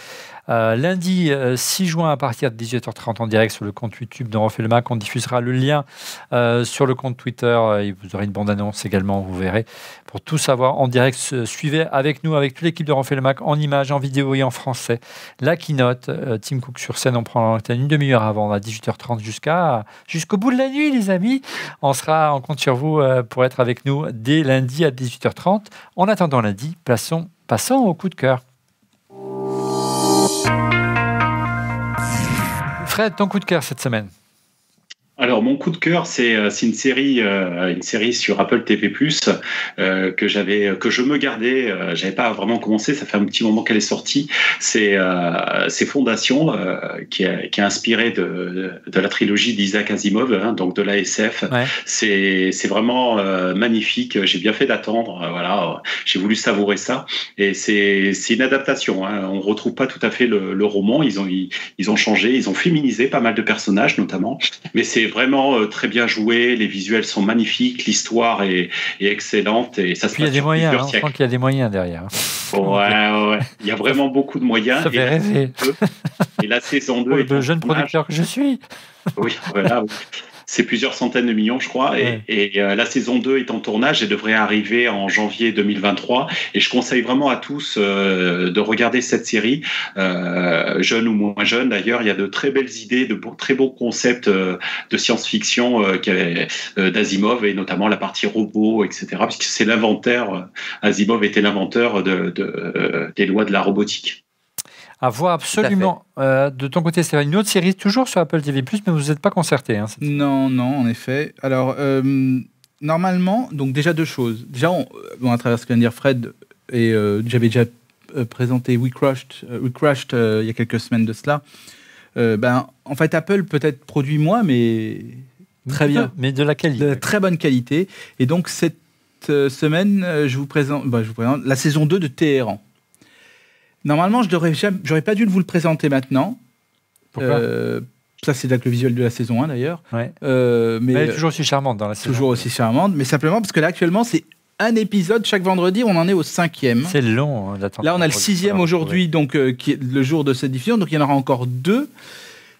Euh, lundi euh, 6 juin à partir de 18h30 en direct sur le compte YouTube de Refait le Mac. On diffusera le lien euh, sur le compte Twitter euh, et vous aurez une bande-annonce également, vous verrez. Pour tout savoir en direct, suivez avec nous, avec toute l'équipe de Refait le Mac, en images, en vidéo et en français. La keynote, euh, Tim Cook sur scène, on prend une demi-heure avant, à 18h30 jusqu'à jusqu'au bout de la nuit, les amis. On sera, on compte sur vous euh, pour être avec nous dès lundi à 18h30. En attendant lundi, passons, passons au coup de cœur. Fred, ton coup de cœur cette semaine Alors mon coup de cœur, c'est euh, c'est une série, euh, une série sur Apple TV+ euh, que j'avais, que je me gardais. Euh, j'avais pas vraiment commencé. Ça fait un petit moment qu'elle est sortie. C'est euh, c'est Fondation qui est qui est inspiré de, de la trilogie d'Isaac Asimov, hein, donc de l'ASF. Ouais. C'est c'est vraiment magnifique. J'ai bien fait d'attendre. voilà, j'ai voulu savourer ça. Et c'est c'est une adaptation. Hein. On retrouve pas tout à fait le, le roman. Ils ont ils, ils ont changé. Ils ont féminisé pas mal de personnages notamment. Mais c'est vraiment euh, très bien joué. Les visuels sont magnifiques. L'histoire est, est excellente et ça se Puis il y a passe des moyens, hein, plusieurs on sent siècles. qu'il y a des moyens derrière. Ouais, ouais, ouais. Il y a vraiment beaucoup de moyens. Ça Et fait la, rêver. et la saison 2 Pour est le jeune producteur que je suis. Oui, voilà. oui. C'est plusieurs centaines de millions, je crois. Ouais. Et, et, euh, la saison 2 est en tournage et devrait arriver en janvier 2023. Et je conseille vraiment à tous euh, de regarder cette série, euh, jeunes ou moins jeunes d'ailleurs. Il y a de très belles idées, de beaux- très beaux concepts euh, de science-fiction d'Asimov et notamment la partie robot, etc. Puisque c'est l'inventeur, euh, Asimov était l'inventeur de, de, euh, des lois de la robotique. À voir absolument. Euh, de ton côté, c'est une autre série toujours sur Apple TV+, mais vous n'êtes pas concerté. Hein, Non, non, en effet. Alors, euh, normalement, donc déjà deux choses. Déjà, on- bon, à travers ce que vient de dire Fred, et euh, j'avais déjà euh, présenté We Crushed, euh, We Crushed euh, il y a quelques semaines de cela. Euh, ben, en fait, Apple peut-être produit moins, mais très bien, Mais de la qualité. de très bonne qualité. Et donc, cette euh, semaine, euh, je vous, présente, bah, je vous présente la saison 2 de Téhéran. Normalement, je n'aurais j'aurais pas dû vous le présenter maintenant. Pourquoi Euh, ça, c'est avec le visuel de la saison 1 d'ailleurs. Ouais. Euh, mais Mais elle est toujours aussi charmante dans la saison. toujours aussi charmante, mais simplement parce que là actuellement c'est un épisode chaque vendredi, on en est au cinquième. C'est long hein, d'attendre. Là on a le sixième aujourd'hui, donc euh, qui est le jour de cette diffusion, donc il y en aura encore deux.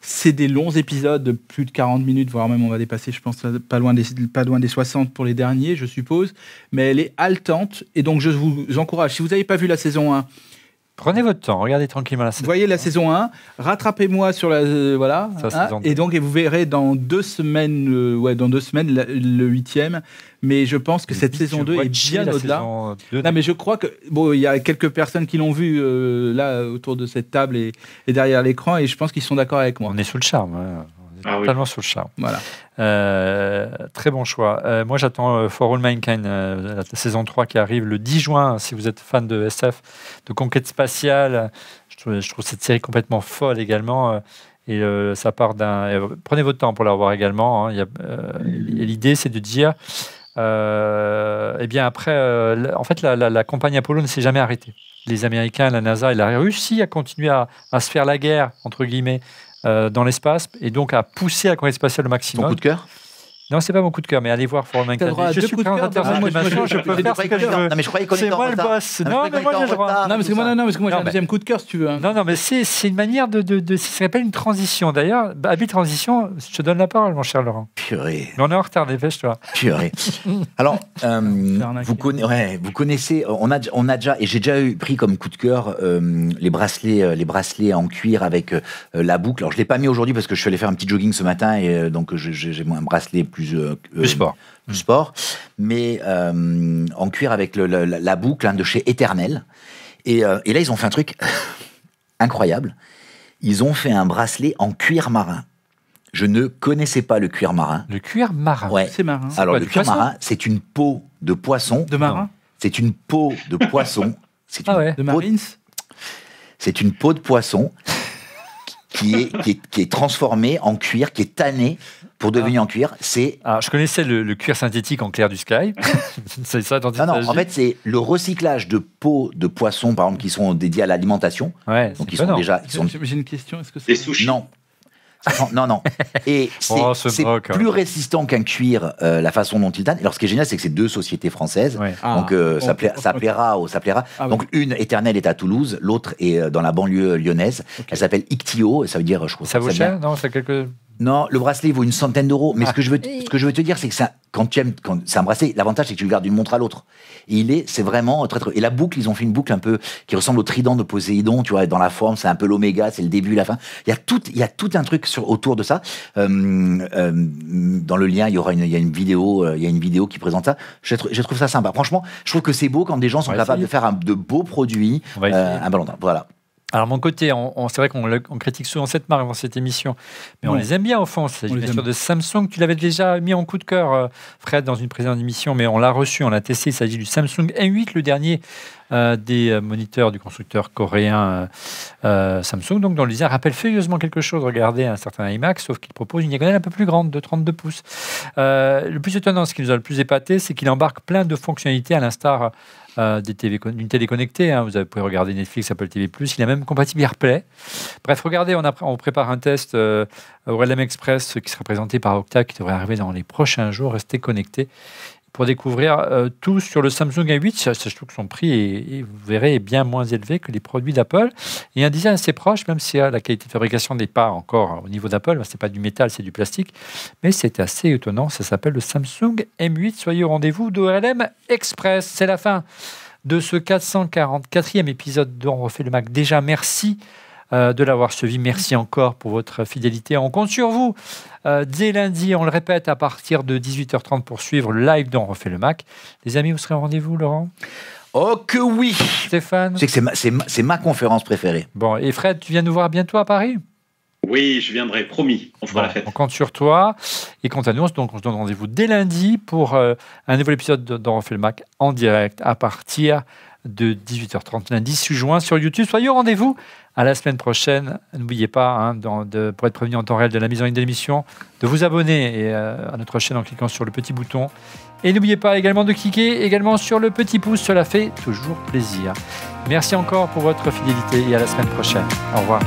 C'est des longs épisodes de plus de 40 minutes, voire même on va dépasser, je pense, pas loin des, pas loin des 60 pour les derniers, je suppose. Mais elle est haletante, et donc je vous encourage, si vous n'avez pas vu la saison 1, Prenez votre temps, regardez tranquillement la saison. voyez la saison 1, rattrapez-moi sur la euh, voilà, Ça, hein, saison et donc et vous verrez dans deux semaines, euh, ouais, dans deux semaines la- le huitième. Mais je pense que cette saison 2 est bien au-delà. Non, mais je crois que bon, il y a quelques personnes qui l'ont vu euh, là autour de cette table et, et derrière l'écran, et je pense qu'ils sont d'accord avec moi. On est sous le charme. hein. Ah oui. totalement sous le charme. Voilà. Euh, très bon choix. Euh, moi, j'attends euh, For All Mankind, la saison 3 qui arrive le 10 juin. Si vous êtes fan de SF, de conquête spatiale, je trouve, je trouve cette série complètement folle également. et ça part d'un. prenez votre temps pour la voir également. hein. Il y a, et L'idée, c'est de dire. Euh, eh bien, après, euh, en fait, la, la- la compagnie Apollo ne s'est jamais arrêtée. Les Américains, la NASA et la Russie a continué à, à se faire la guerre, entre guillemets, euh, dans l'espace, et donc à pousser la conquête spatiale au Ton maximum. coup de cœur? Non, c'est pas mon coup de cœur, mais allez voir For All T'as Mankind. droit à Je suis coups de cœur, présentateur bah, moi, je je- peux faire ce que je veux. Non, mais je croyais qu'on C'est était en moi le boss. Non, mais moi j'ai le droit. Non, mais moi, non, non, parce que moi j'ai Non, un deuxième coup de cœur si tu veux. hein. Non, non, mais c'est c'est une manière de, de, de- Ça s'appelle une transition. D'ailleurs, bah, habit transition, je te donne la parole, mon cher Laurent. Purée, Mais on est en retard, dépêche-toi. purée. Alors, [LAUGHS] euh, vous, conna- ouais, vous connaissez, on a, on a déjà, et j'ai déjà eu pris comme coup de cœur euh, les bracelets, euh, les bracelets en cuir avec euh, la boucle. Alors, je l'ai pas mis aujourd'hui parce que je suis allé faire un petit jogging ce matin et euh, donc je- j'ai j'ai un bracelet plus euh, Plus sport. plus sport, mais euh, en cuir avec le- le- la, la boucle hein, de chez Eternel. Et, euh, et là, ils ont fait un truc [LAUGHS] incroyable. Ils ont fait un bracelet en cuir marin. Je ne connaissais pas le cuir marin. Le cuir marin. Ouais. C'est marin. Alors, quoi, le cuir poisson marin, c'est une peau de poisson. De marin C'est une peau de poisson. C'est Ah une, ouais. De peau- Marines c'est une peau de poisson qui est, qui, est, qui est transformée en cuir, qui est tannée pour devenir en cuir. C'est Alors, je connaissais le, le cuir synthétique en clair du Sky. [LAUGHS] c'est ça non, non, en fait, c'est le recyclage de peaux de poissons, par exemple, qui sont dédiées à l'alimentation. ouais, Donc, c'est ils sont déjà. Ils sont... J'ai j'ai une question. Est-ce que c'est Des sushis. Non. Non, non, non. Et c'est Oh, ce c'est hein. plus résistant qu'un cuir, euh, la façon dont il tanne. Alors, ce qui est génial, c'est que c'est deux sociétés françaises. Ouais. Ah, Donc, euh, ça, oh, pla- oh, ça plaira ça plaira. Ah, Donc, une éternelle est à Toulouse, l'autre est euh, dans la banlieue lyonnaise. Elle s'appelle Ictio, et ça veut dire, je crois. Ça vaut cher Non, c'est quelque. Non, le bracelet vaut une centaine d'euros. Mais Ah. ce que je veux, te- ce que je veux te dire, c'est que ça, quand tu aimes, quand c'est bracelet, l'avantage c'est que tu le gardes d'une montre à l'autre. Et il est, c'est vraiment très, très. Et la boucle, ils ont fait une boucle un peu qui ressemble au trident de Poséidon. Tu vois, dans la forme, c'est un peu l'oméga, c'est le début, la fin. Il y a tout, il y a tout un truc sur autour de ça. Euh, euh, dans le lien, il y aura une, il y a une vidéo, euh, il y a une vidéo qui présente ça. Je, trou- je trouve ça sympa. Franchement, je trouve que c'est beau quand des gens sont capables de faire un- de beaux produits. Un ballon d'or. Voilà. Alors, mon côté, on, on- c'est vrai qu'on on critique souvent cette marque dans cette émission, mais on les aime bien au fond. C'est sûr de Samsung. Tu l'avais déjà mis en coup de cœur, euh, Fred, dans une précédente émission, mais on l'a reçu, on l'a testé. Il s'agit du Samsung M8, le dernier euh, des euh, moniteurs du constructeur coréen euh, Samsung. Donc, dont le design rappelle furieusement quelque chose. Regardez un certain iMac, sauf qu'il propose une diagonale un peu plus grande, de 32 pouces. Le plus étonnant, ce qui nous a le plus épaté, c'est qu'il embarque plein de fonctionnalités à l'instar d'une télé connectée. hein. Vous pouvez regarder Netflix, Apple TV+. Il est même compatible AirPlay. Bref, regardez, on, prépare un test euh, au LM Express qui sera présenté par Octa, qui devrait arriver dans les prochains jours. Restez connectés pour découvrir euh, tout sur le Samsung A8. Ça, ça, je trouve que son prix, est, vous verrez, est bien moins élevé que les produits d'Apple. Et un design assez proche, même si euh, la qualité de fabrication n'est pas encore au niveau d'Apple. Ce n'est pas du métal, c'est du plastique. Mais c'est assez étonnant. Ça s'appelle le Samsung M8. Soyez au rendez-vous d'OLM Express. C'est la fin de ce 444e épisode dont on refait le Mac. Déjà, merci euh, de l'avoir suivi. Merci encore pour votre fidélité. On compte sur vous. Euh, dès lundi, on le répète, à partir de 18h30 pour suivre le live dont on refait le Mac. Les amis, vous serez au rendez-vous, Laurent? Oh que oui Stéphane? Sais que c'est ma, c'est ma- c'est ma conférence préférée. Bon, et Fred, tu viens nous voir bientôt à Paris? Oui, je viendrai, promis. On fera Bon, la fête. On compte sur toi. Et quant à nous, on se- donc, on se donne rendez-vous dès lundi pour euh, un nouvel épisode de- d'On refait le Mac en direct à partir de 18h30 lundi 18 juin sur YouTube. Soyez au rendez-vous à la semaine prochaine. N'oubliez pas, hein, pour être prévenu en temps réel de la mise en ligne de l'émission, de vous abonner et, euh, à notre chaîne en cliquant sur le petit bouton. Et n'oubliez pas également de cliquer également sur le petit pouce, cela fait toujours plaisir. Merci encore pour votre fidélité et à la semaine prochaine. Au revoir.